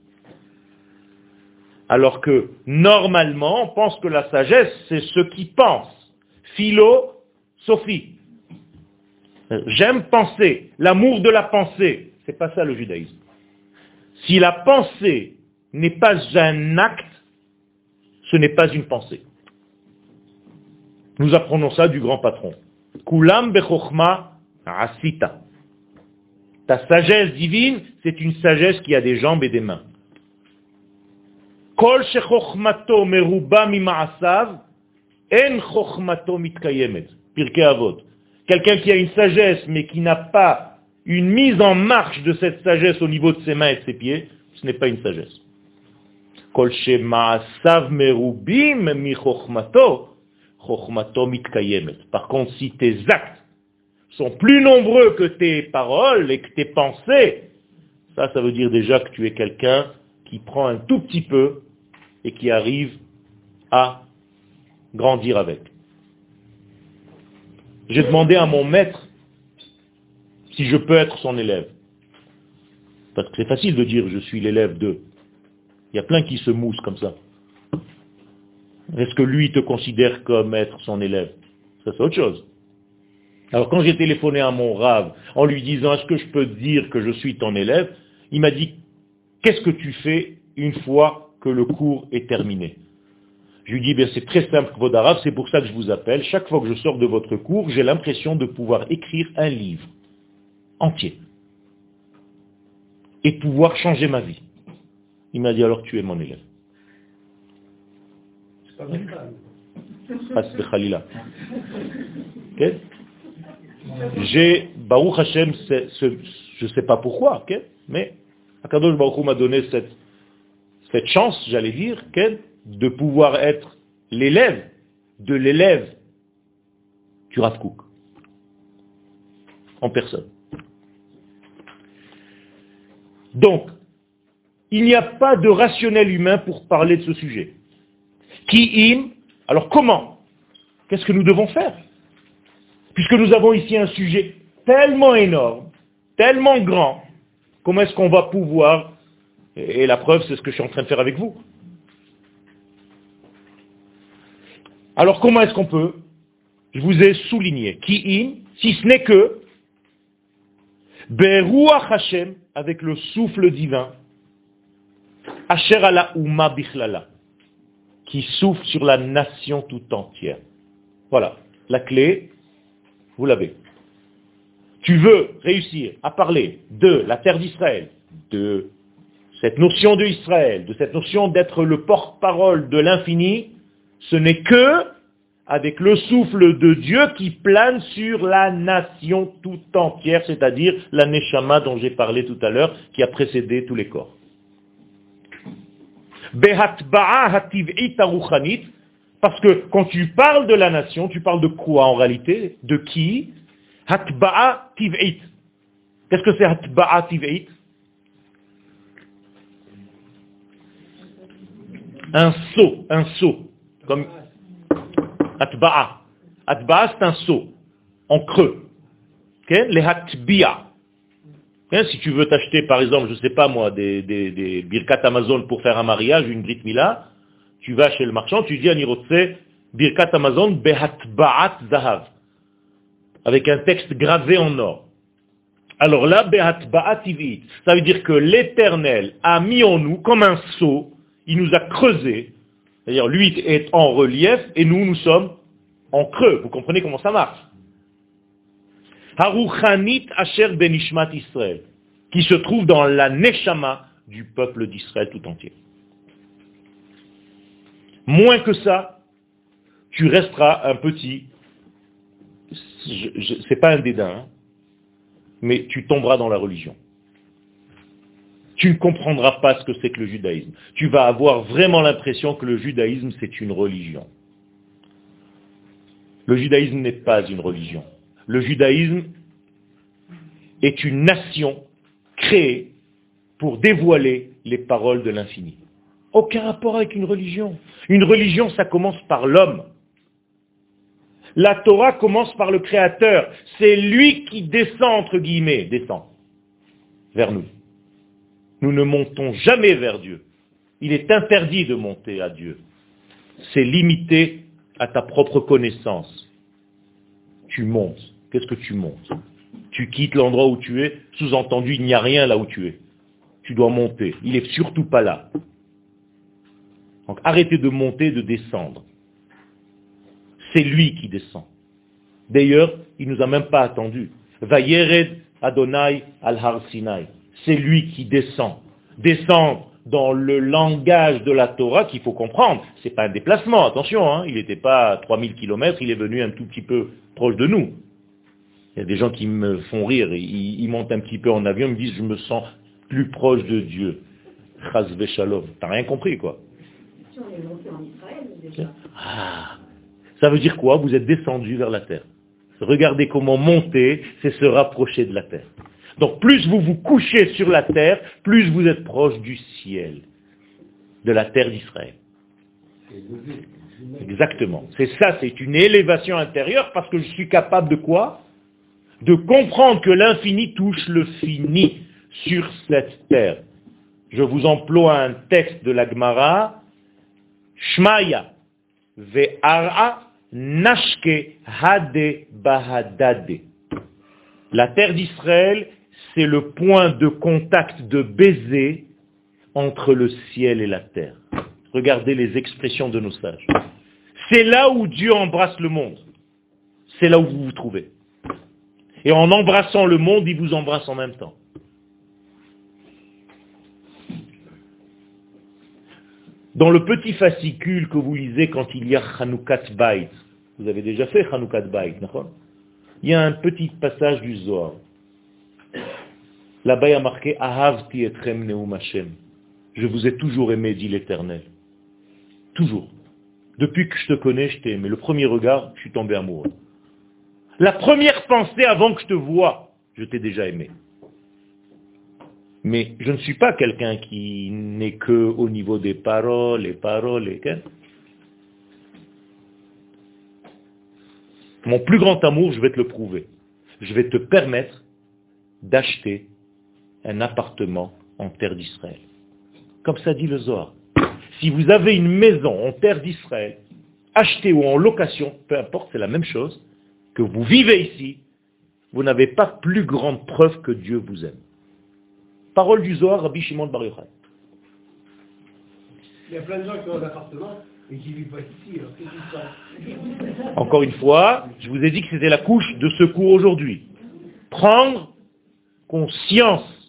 Alors que normalement, on pense que la sagesse, c'est ce qui pense. Philo, Sophie. J'aime penser, l'amour de la pensée. C'est pas ça le judaïsme. Si la pensée n'est pas un acte, ce n'est pas une pensée. Nous apprenons ça du grand patron. Ta sagesse divine, c'est une sagesse qui a des jambes et des mains. Kol meruba en mitkayemet. Pirkei. Quelqu'un qui a une sagesse mais qui n'a pas une mise en marche de cette sagesse au niveau de ses mains et de ses pieds, ce n'est pas une sagesse. Par contre, si tes actes sont plus nombreux que tes paroles et que tes pensées, ça, ça veut dire déjà que tu es quelqu'un qui prend un tout petit peu et qui arrive à grandir avec. J'ai demandé à mon maître si je peux être son élève. Parce que c'est facile de dire je suis l'élève de. Il y a plein qui se moussent comme ça. Est-ce que lui te considère comme être son élève? Ça c'est autre chose. Alors quand j'ai téléphoné à mon rave en lui disant est-ce que je peux dire que je suis ton élève, il m'a dit qu'est-ce que tu fais une fois que le cours est terminé? Je lui dis, bien c'est très simple, Vodarab, c'est pour ça que je vous appelle. Chaque fois que je sors de votre cours, j'ai l'impression de pouvoir écrire un livre entier et pouvoir changer ma vie. Il m'a dit, alors tu es mon élève. J'ai, Baruch Hashem, je ne sais pas pourquoi, mais Akadosh Baruch m'a donné cette, cette chance, j'allais dire, de pouvoir être l'élève de l'élève du Rav En personne. Donc, il n'y a pas de rationnel humain pour parler de ce sujet. Qui im Alors comment? Qu'est-ce que nous devons faire? Puisque nous avons ici un sujet tellement énorme, tellement grand, comment est-ce qu'on va pouvoir, et la preuve c'est ce que je suis en train de faire avec vous, Alors comment est-ce qu'on peut Je vous ai souligné. Ki si ce n'est que Beruach Hashem, avec le souffle divin, Asher ala Uma Bichlala, qui souffle sur la nation tout entière. Voilà, la clé, vous l'avez. Tu veux réussir à parler de la terre d'Israël, de cette notion de Israël, de cette notion d'être le porte-parole de l'infini, ce n'est que avec le souffle de Dieu qui plane sur la nation tout entière, c'est-à-dire la Neshama dont j'ai parlé tout à l'heure, qui a précédé tous les corps. Parce que quand tu parles de la nation, tu parles de quoi en réalité? De qui? Hatba'a tiv'it. Qu'est-ce que c'est hatba'a tiv'it? Un saut, un saut. Comme Atba'a. Atba'a, c'est un saut. En creux. Les hatbi'a. Si tu veux t'acheter, par exemple, je ne sais pas moi, des, des, birkat Amazon pour faire un mariage, une brit mila, tu vas chez le marchand, tu dis à Nirotse, birkat Amazon behatba'at zahav. Avec un texte gravé en or. Alors là, behatba'at Ça veut dire que l'éternel a mis en nous comme un seau, il nous a creusé, c'est-à-dire lui est en relief et nous, nous sommes en creux. Vous comprenez comment ça marche? Haruchanit Asher Benishmat Israël, qui se trouve dans la Neshama du peuple d'Israël tout entier. Moins que ça, tu resteras un petit, c'est pas un dédain, hein, mais tu tomberas dans la religion. Tu ne comprendras pas ce que c'est que le judaïsme. Tu vas avoir vraiment l'impression que le judaïsme, c'est une religion. Le judaïsme n'est pas une religion. Le judaïsme est une nation créée pour dévoiler les paroles de l'infini. Aucun rapport avec une religion. Une religion, ça commence par l'homme. La Torah commence par le Créateur. C'est lui qui descend, entre guillemets, descend vers nous. Nous ne montons jamais vers Dieu. Il est interdit de monter à Dieu. C'est limité à ta propre connaissance. Tu montes. Qu'est-ce que tu montes Tu quittes l'endroit où tu es, sous-entendu, il n'y a rien là où tu es. Tu dois monter. Il n'est surtout pas là. Donc arrêtez de monter, de descendre. C'est lui qui descend. D'ailleurs, il ne nous a même pas attendu. Vayered Adonai al-Har Sinai. C'est lui qui descend. Descend dans le langage de la Torah qu'il faut comprendre. Ce n'est pas un déplacement, attention, hein. il n'était pas à 3000 km, il est venu un tout petit peu proche de nous. Il y a des gens qui me font rire, ils, montent un petit peu en avion, ils me disent je me sens plus proche de Dieu. Chazve shalom. T'as rien compris quoi. Ah, ça veut dire quoi? Vous êtes descendu vers la terre. Regardez comment monter, c'est se rapprocher de la terre. Donc plus vous vous couchez sur la terre, plus vous êtes proche du ciel, de la terre d'Israël. Exactement. C'est ça, c'est une élévation intérieure parce que je suis capable de quoi? De comprendre que l'infini touche le fini sur cette terre. Je vous emploie un texte de la Gemara, Shmaya, ve'ara nashke hade bahadade. La terre d'Israël c'est le point de contact de baiser entre le ciel et la terre. Regardez les expressions de nos sages. C'est là où Dieu embrasse le monde. C'est là où vous vous trouvez. Et en embrassant le monde, il vous embrasse en même temps. Dans le petit fascicule que vous lisez quand il y a Hanoukat Bait, vous avez déjà fait Hanoukat Bait, il y a un petit passage du Zohar. Là-bas, il y a marqué Ahavti etrem neum Hashem. Je vous ai toujours aimé, dit l'Éternel. Toujours. Depuis que je te connais, je t'ai aimé. Le premier regard, je suis tombé amoureux. La première pensée avant que je te vois, je t'ai déjà aimé. Mais je ne suis pas quelqu'un qui n'est que au niveau des paroles, les paroles, et Mon plus grand amour, je vais te le prouver. Je vais te permettre d'acheter un appartement en terre d'Israël. Comme ça dit le Zohar. Si vous avez une maison en terre d'Israël, achetée ou en location, peu importe, c'est la même chose, que vous vivez ici, vous n'avez pas plus grande preuve que Dieu vous aime. Parole du Zohar, Rabbi Shimon Bar Yochai. Il y a plein de gens qui ont un appartement et qui vivent pas ici. Encore une fois, je vous ai dit que c'était la couche de secours aujourd'hui. Prendre conscience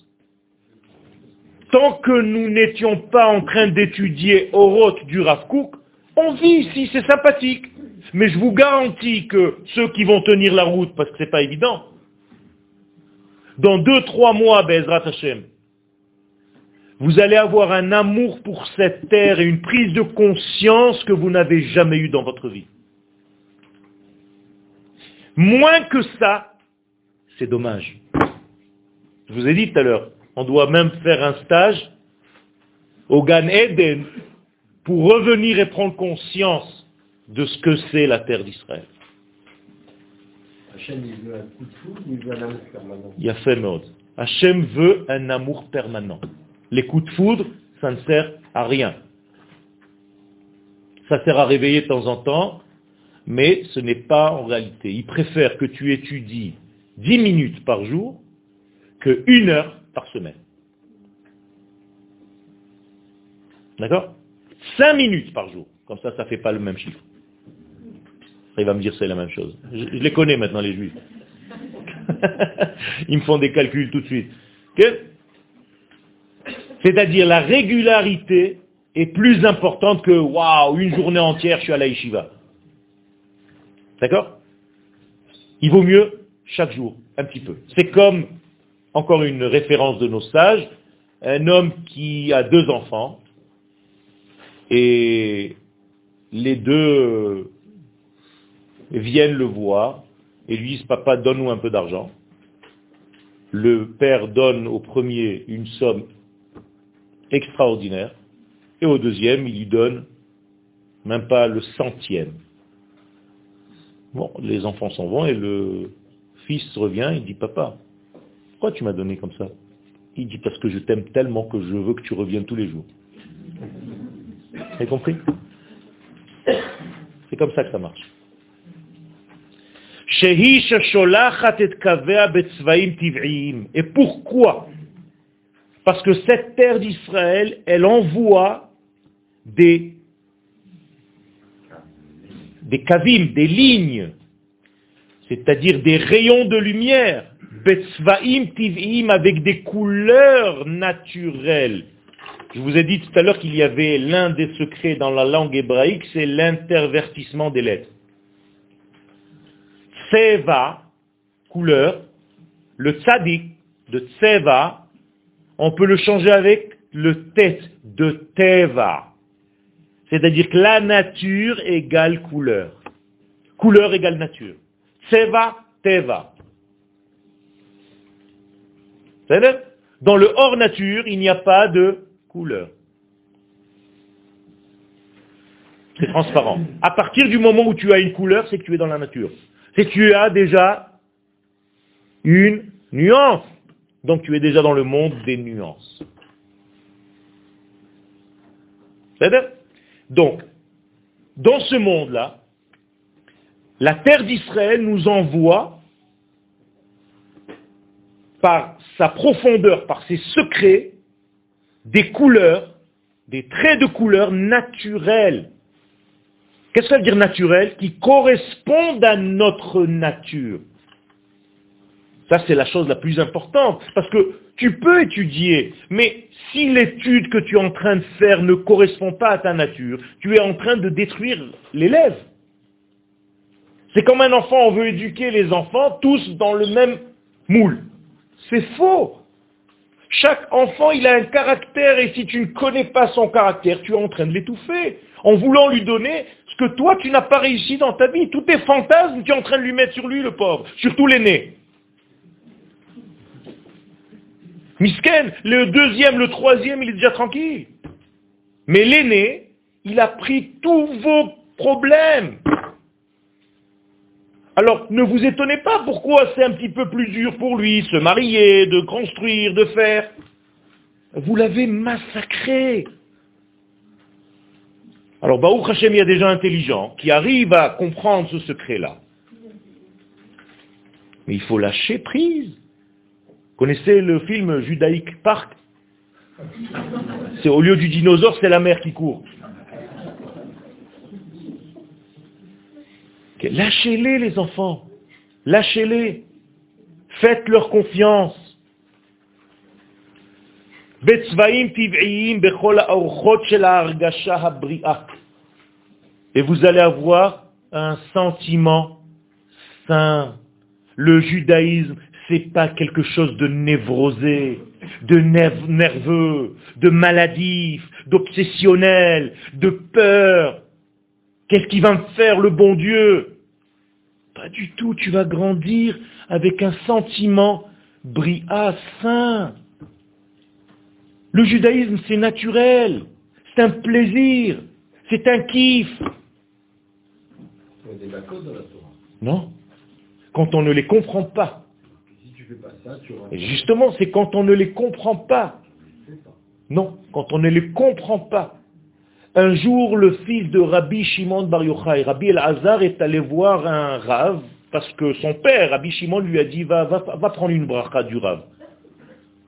tant que nous n'étions pas en train d'étudier Oroth du Rav on vit ici, c'est sympathique. Mais je vous garantis que ceux qui vont tenir la route, parce que ce n'est pas évident, dans deux, trois mois, Bezrat Hashem, vous allez avoir un amour pour cette terre et une prise de conscience que vous n'avez jamais eu dans votre vie. Moins que ça, c'est dommage. Je vous ai dit tout à l'heure, on doit même faire un stage au Gan Eden pour revenir et prendre conscience de ce que c'est la terre d'Israël. Hachem, il veut un coup de foudre, il veut un amour permanent. Il a fait mode. Hachem veut un amour permanent. Les coups de foudre, ça ne sert à rien. Ça sert à réveiller de temps en temps, mais ce n'est pas en réalité. Il préfère que tu étudies 10 minutes par jour que une heure par semaine. D'accord? 5 minutes par jour. Comme ça, ça ne fait pas le même chiffre. Il va me dire c'est la même chose. Je, les connais maintenant, les juifs. *laughs* Ils me font des calculs tout de suite. C'est-à-dire la régularité est plus importante que waouh, une journée entière, je suis à la yeshiva. D'accord? Il vaut mieux chaque jour, un petit peu. C'est comme, encore une référence de nos sages, un homme qui a deux enfants, et les deux viennent le voir et lui disent, papa, donne-nous un peu d'argent. Le père donne au premier une somme extraordinaire, et au deuxième, il lui donne même pas le centième. Bon, les enfants s'en vont et le fils revient, il dit, papa, pourquoi tu m'as donné comme ça? Il dit, parce que je t'aime tellement que je veux que tu reviennes tous les jours. Vous compris? C'est comme ça que ça marche. Et pourquoi? Parce que cette terre d'Israël, elle envoie des, des des lignes, c'est-à-dire des rayons de lumière, betzvaim tiv'im, avec des couleurs naturelles. Je vous ai dit tout à l'heure qu'il y avait l'un des secrets dans la langue hébraïque, c'est l'intervertissement des lettres. Tseva, couleur, le tzadik de Tseva, on peut le changer avec le tête de Teva. C'est-à-dire que la nature égale couleur. Couleur égale nature. Tseva, Teva. Dans le hors nature, il n'y a pas de couleur. C'est transparent. À partir du moment où tu as une couleur, c'est que tu es dans la nature. C'est que tu as déjà une nuance. Donc tu es déjà dans le monde des nuances. Donc, dans ce monde-là, la terre d'Israël nous envoie par sa profondeur, par ses secrets, des couleurs, des traits de couleur naturels. Qu'est-ce que ça veut dire naturel Qui correspondent à notre nature. Ça, c'est la chose la plus importante. Parce que tu peux étudier, mais si l'étude que tu es en train de faire ne correspond pas à ta nature, tu es en train de détruire l'élève. C'est comme un enfant, on veut éduquer les enfants tous dans le même moule. C'est faux. Chaque enfant, il a un caractère et si tu ne connais pas son caractère, tu es en train de l'étouffer. En voulant lui donner ce que toi, tu n'as pas réussi dans ta vie. Tous tes fantasmes, tu es en train de lui mettre sur lui, le pauvre. Surtout l'aîné. Misken, le deuxième, le troisième, il est déjà tranquille. Mais l'aîné, il a pris tous vos problèmes. Alors ne vous étonnez pas pourquoi c'est un petit peu plus dur pour lui, se marier, de construire, de faire. Vous l'avez massacré. Alors Baruch Hashem, il y a des gens intelligents qui arrivent à comprendre ce secret-là. Mais il faut lâcher prise. Vous connaissez le film Judaïque Park? C'est au lieu du dinosaure, c'est la mer qui court. Lâchez-les, les enfants. Lâchez-les. Faites-leur confiance. Et vous allez avoir un sentiment sain. Le judaïsme, c'est pas quelque chose de névrosé, de nerveux, de maladif, d'obsessionnel, de peur. Qu'est-ce qui va me faire le bon Dieu? Pas du tout, tu vas grandir avec un sentiment bria saint. Le judaïsme, c'est naturel, c'est un plaisir, c'est un kiff. Non, quand on ne les comprend pas. Et justement, c'est quand on ne les comprend pas. Non, quand on ne les comprend pas. Un jour, le fils de Rabbi Shimon Bar Yochai, Rabbi El-Hazar, est allé voir un Rav, parce que son père, Rabbi Shimon, lui a dit, va, va, va prendre une bracha du Rav.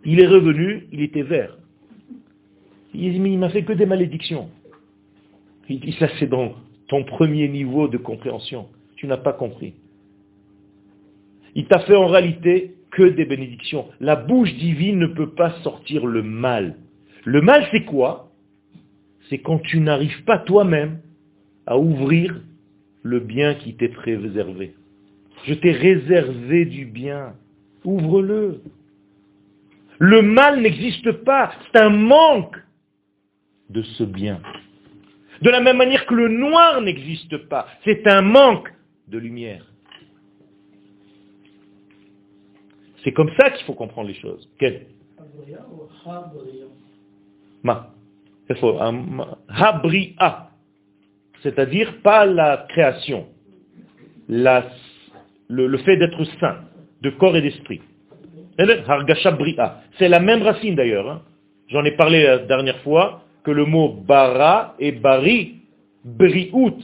Il est revenu, il était vert. Il dit, il m'a fait que des malédictions. Il dit, ça c'est dans ton premier niveau de compréhension. Tu n'as pas compris. Il t'a fait en réalité que des bénédictions. La bouche divine ne peut pas sortir le mal. Le mal, c'est quoi? C'est quand tu n'arrives pas toi-même à ouvrir le bien qui t'est préservé. Je t'ai réservé du bien. Ouvre-le. Le mal n'existe pas. C'est un manque de ce bien. De la même manière que le noir n'existe pas. C'est un manque de lumière. C'est comme ça qu'il faut comprendre les choses. Quel? Ma. Habria. C'est-à-dire pas la création. Le, fait d'être saint, de corps et d'esprit. C'est la même racine d'ailleurs. Hein. J'en ai parlé la dernière fois que le mot bara et bari, briout,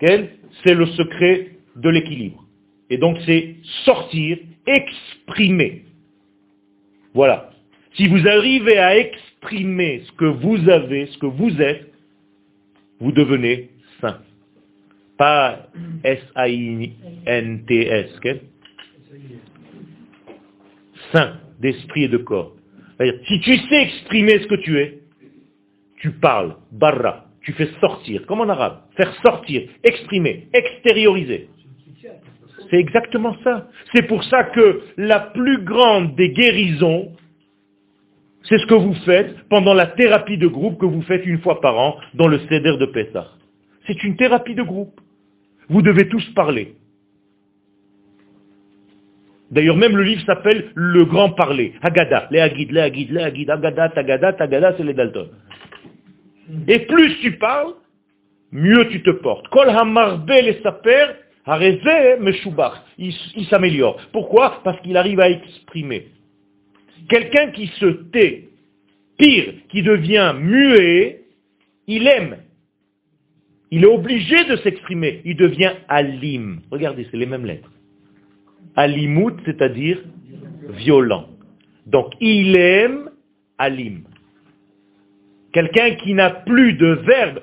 c'est le secret de l'équilibre. Et donc c'est sortir, exprimer. Voilà. Si vous arrivez à exprimer ce que vous avez, ce que vous êtes, vous devenez saint. Pas S-A-I-N-T-S. Saint d'esprit et de corps. Si tu sais exprimer ce que tu es, tu parles, barra, tu fais sortir, comme en arabe, faire sortir, exprimer, extérioriser. C'est exactement ça. C'est pour ça que la plus grande des guérisons, c'est ce que vous faites pendant la thérapie de groupe que vous faites une fois par an dans le CEDER de Pessah. C'est une thérapie de groupe. Vous devez tous parler. D'ailleurs, même le livre s'appelle Le Grand Parler. Haggadah, les Hagid, les Hagid, les Hagid, Haggadah, Tagada, Tagada, c'est les Dalton. Et plus tu parles, mieux tu te portes. Kol les saper, il s'améliore. Pourquoi? Parce qu'il arrive à exprimer. Quelqu'un qui se tait, pire, qui devient muet, il aime. Il est obligé de s'exprimer. Il devient alim. Regardez, c'est les mêmes lettres. Alimut, c'est-à-dire violent. Donc, il aime alim. Quelqu'un qui n'a plus de verbe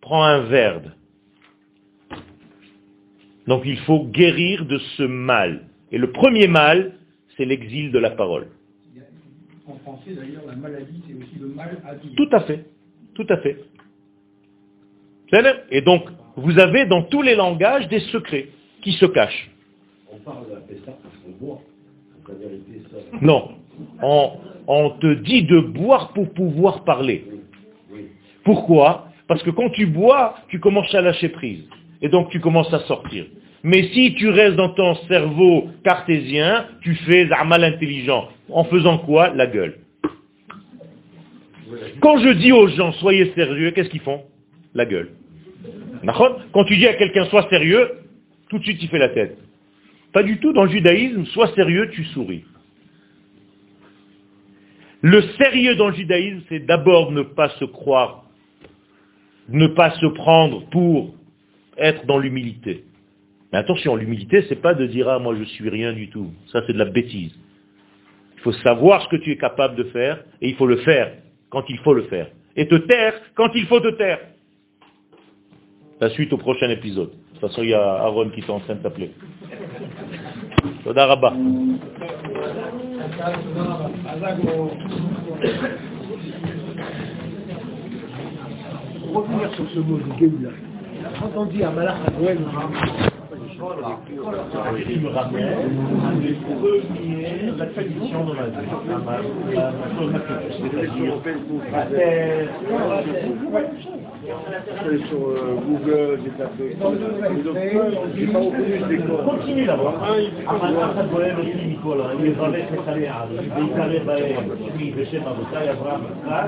prend un verbe. Donc il faut guérir de ce mal. Et le premier mal, c'est l'exil de la parole. En français, d'ailleurs, la maladie, c'est aussi le mal. Tout à fait. Tout à fait. Et donc, vous avez dans tous les langages des secrets qui se cachent. On parle de la parce qu'on boit. Non. On, on te dit de boire pour pouvoir parler. Pourquoi? Parce que quand tu bois, tu commences à lâcher prise. Et donc tu commences à sortir. Mais si tu restes dans ton cerveau cartésien, tu fais un mal intelligent. En faisant quoi? La gueule. Quand je dis aux gens, soyez sérieux, qu'est-ce qu'ils font? La gueule. Quand tu dis à quelqu'un, sois sérieux, tout de suite il fait la tête. Pas du tout. Dans le judaïsme, sois sérieux, tu souris. Le sérieux dans le judaïsme, c'est d'abord ne pas se croire, ne pas se prendre pour être dans l'humilité. Mais attention, l'humilité, c'est pas de dire ah moi je suis rien du tout. Ça c'est de la bêtise. Il faut savoir ce que tu es capable de faire et il faut le faire quand il faut le faire. Et te taire quand il faut te taire. La suite au prochain épisode. De toute façon, il y a Aaron qui est en train de t'appeler. Revenir sur ce mot de quand on dit à qui me ramène à mes premières traditions dans ma vie, à ma, ma, ma chose c'est-à-dire la terre, sur euh, Google, j'ai tapé. J'ai pas reconnu ce décor. continue là-bas. המלאך הגואל אותי מכל העם, יברך את הנער, ויקרא בהם, שמי בשם אבותיי אברהם יצחק,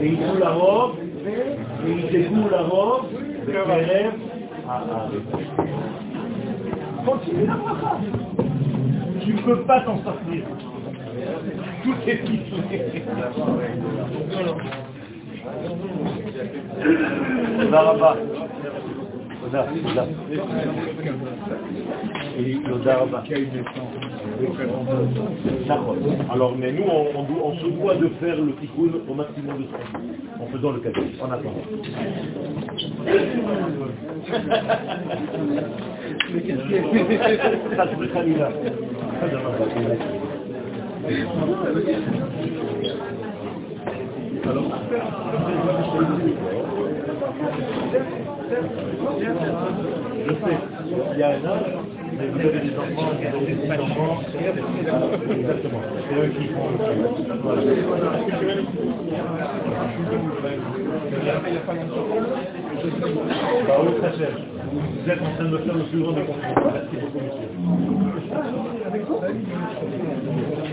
ויצאו לרוב, וידאגו לרוב, בקרב הארץ. Continue la bracha. Tu ne peux pas t'en sortir. Tout est piqué. La rabat. תודה, תודה. תודה רבה. D'accord. Alors, mais nous, on, on, on, se doit de faire le tikkun au maximum de ce qu'on peut, en faisant le cadeau, en attendant. Ça, alors, je sais, il y a un âge, des enfants, des enfants, exactement, c'est eux qui font voilà. Bah. Vous êtes en train de faire le plus grand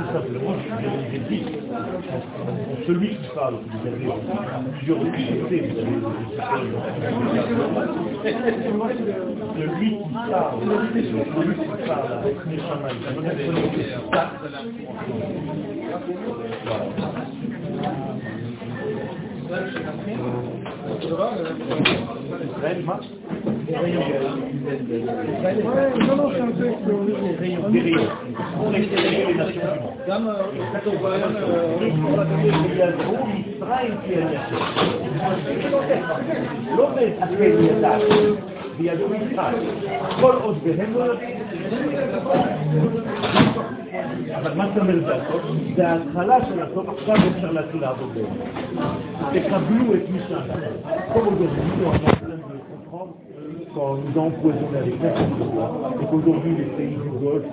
Tout simplement, j'ai dit, celui qui parle, vous avez plusieurs difficultés, vous avez celui qui parle, celui qui parle avec nations du monde. מצרים תהיה לא בהסכם ידע, בידו יצחק. כל עוד והם לא יודעים, אבל מה שאתה אומר זה הסוף? זה ההתחלה של הסוף, עכשיו אפשר להתחיל לעבוד בהם. תקבלו את מי שאנחנו. כל עוד quand nous empoisonnons avec n'importe quoi, et qu'aujourd'hui les pays du Golfe,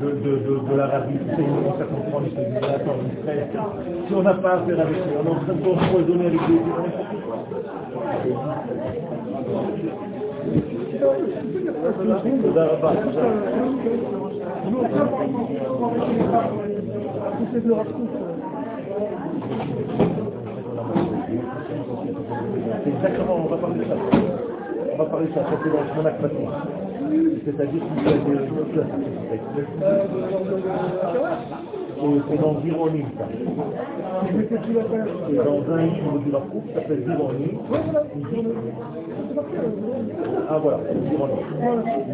de, de, de, de l'Arabie, tout ça, ils commencent à comprendre les pays de l'Attente, l'Israël, si on n'a pas affaire avec eux, on est en train de empoisonner avec des n'importe Exactement, on va parler de ça. On va parler de ça, ça c'est dans mon acte maintenant. C'est-à-dire qu'il y a des choses c'est dans Zironim, ça. C'est dans un livre du Rafouk qui s'appelle Zironim. Ah voilà.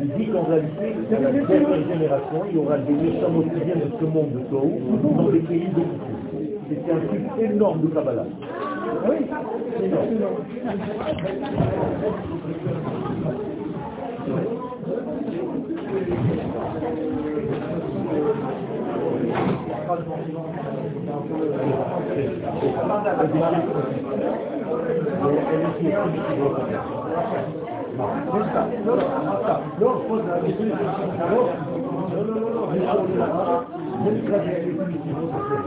Il dit qu'en réalité, dans la dernière génération, il y aura des méchants viennent de ce monde de Tohu dans des pays de C'est un truc énorme de Kabbalah. לא, לא, לא,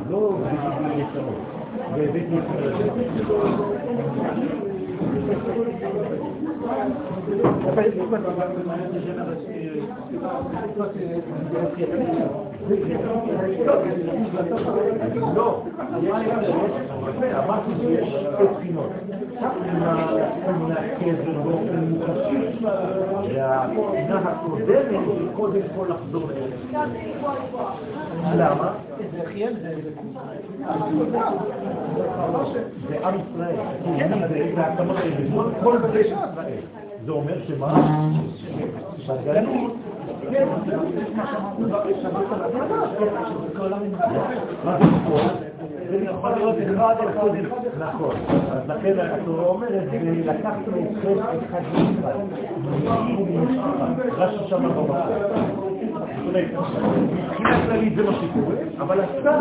לא, אמרתי שיש שתי בחינות. מהקבר באופן מוחשי, והבחינה הקודמת היא קודם כל לחזור אליהם. למה? זה עם ישראל. זה אומר שמה? שהגלות... נכון, אז לכן התורה אומרת, לקחתם אתכם אחד במשפט, רש"י שם במקום. מבחינה כללית זה מה שקורה, אבל אתה...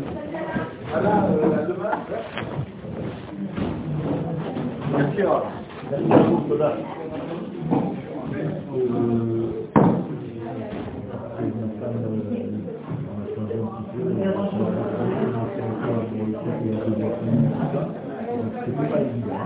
Voilà, à demain. Merci, à vous, Soda. C'était pas évident.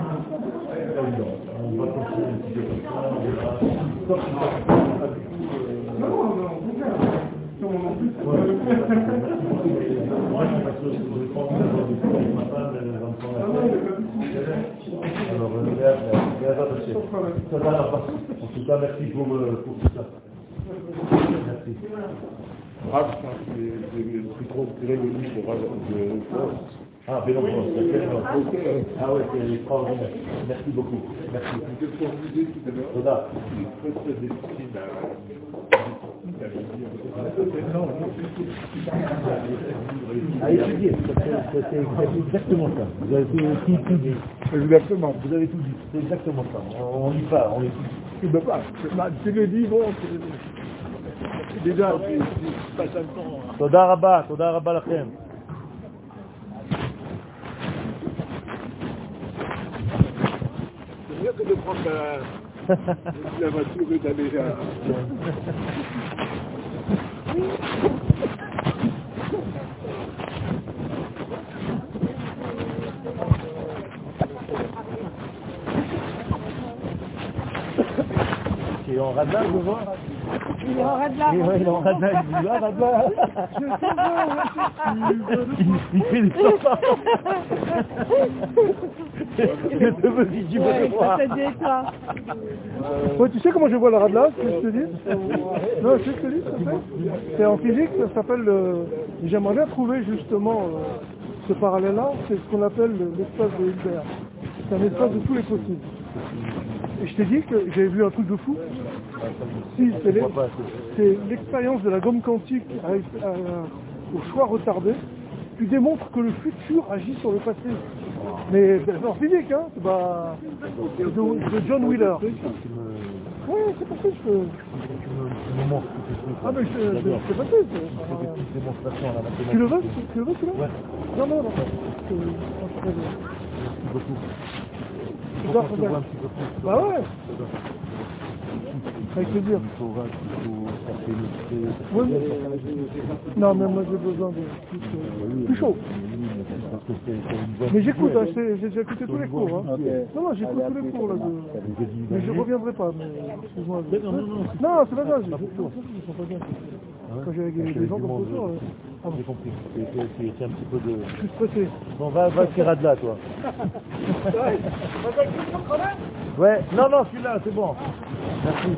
Ça va là-bas. En tout cas, merci pour, euh, pour tout ça. Merci. Rav, c'est trop tiré le livre de Rav de Faust. Ah. Ah ouais, c'est extraordinaire. Merci beaucoup. Merci. Qu'est-ce qu'on vous disait tout à l'heure Toda. Il est très très destiné c'est exactement ça. Vous avez tout, dit. Exactement. Vous avez tout dit. C'est exactement ça. On n'y pas, on étudie. Il ne pas. C'est le. Déjà, c'est pas le temps. Hein. Toda Rabba, Toda Rabba C'est mieux que de prendre la, la voiture et d'aller à... Es en radar, je vois Il est en radar. Oui, ouais, il est en radar, il dit, il, fait des le te détend. Ouais, tu sais comment je vois le ce que je te dis? Non, je te dis, ça fait C'est en physique, ça s'appelle le... J'aimerais bien trouver justement euh, ce parallèle-là, c'est ce qu'on appelle le- l'espace de Hilbert. C'est un espace de tous les possibles. Et je t'ai dit que j'avais vu un truc de fou. Si, c'est l'expérience de la gomme quantique euh, au choix retardé. Tu démontres que le futur agit sur le passé. Mais c'est en physique, hein pas... de, de John Wheeler. Oui, c'est passé, je peux... Tu me montres tous ces trucs. Ah mais je- je- c'est passé. Je c'est- à la. Tu le veux? Tu tu le veux, tu le veux Ouais. Non, non, non. Je Merci beaucoup. Petit peu plus. Bah ouais, avec plaisir. Il faut voir qu'il faut taper le trait. Oui, mais- Non, mais moi j'ai besoin de plus, euh, plus chaud. Mais j'écoute, hein, j'ai déjà écouté tous les cours. Hein. Non, non, j'écoute tous les cours là. de- Mais je reviendrai pas, mais excuse-moi. Non, non, non. Non, c'est pas grave, Quand j'ai Parce des gens comme ça, euh, ah bon. J'ai compris. C'est- un petit peu de... je suis stressé. Bon, va, va tirer de là, toi. *laughs* Ouais, non, non, celui-là, c'est bon. Merci.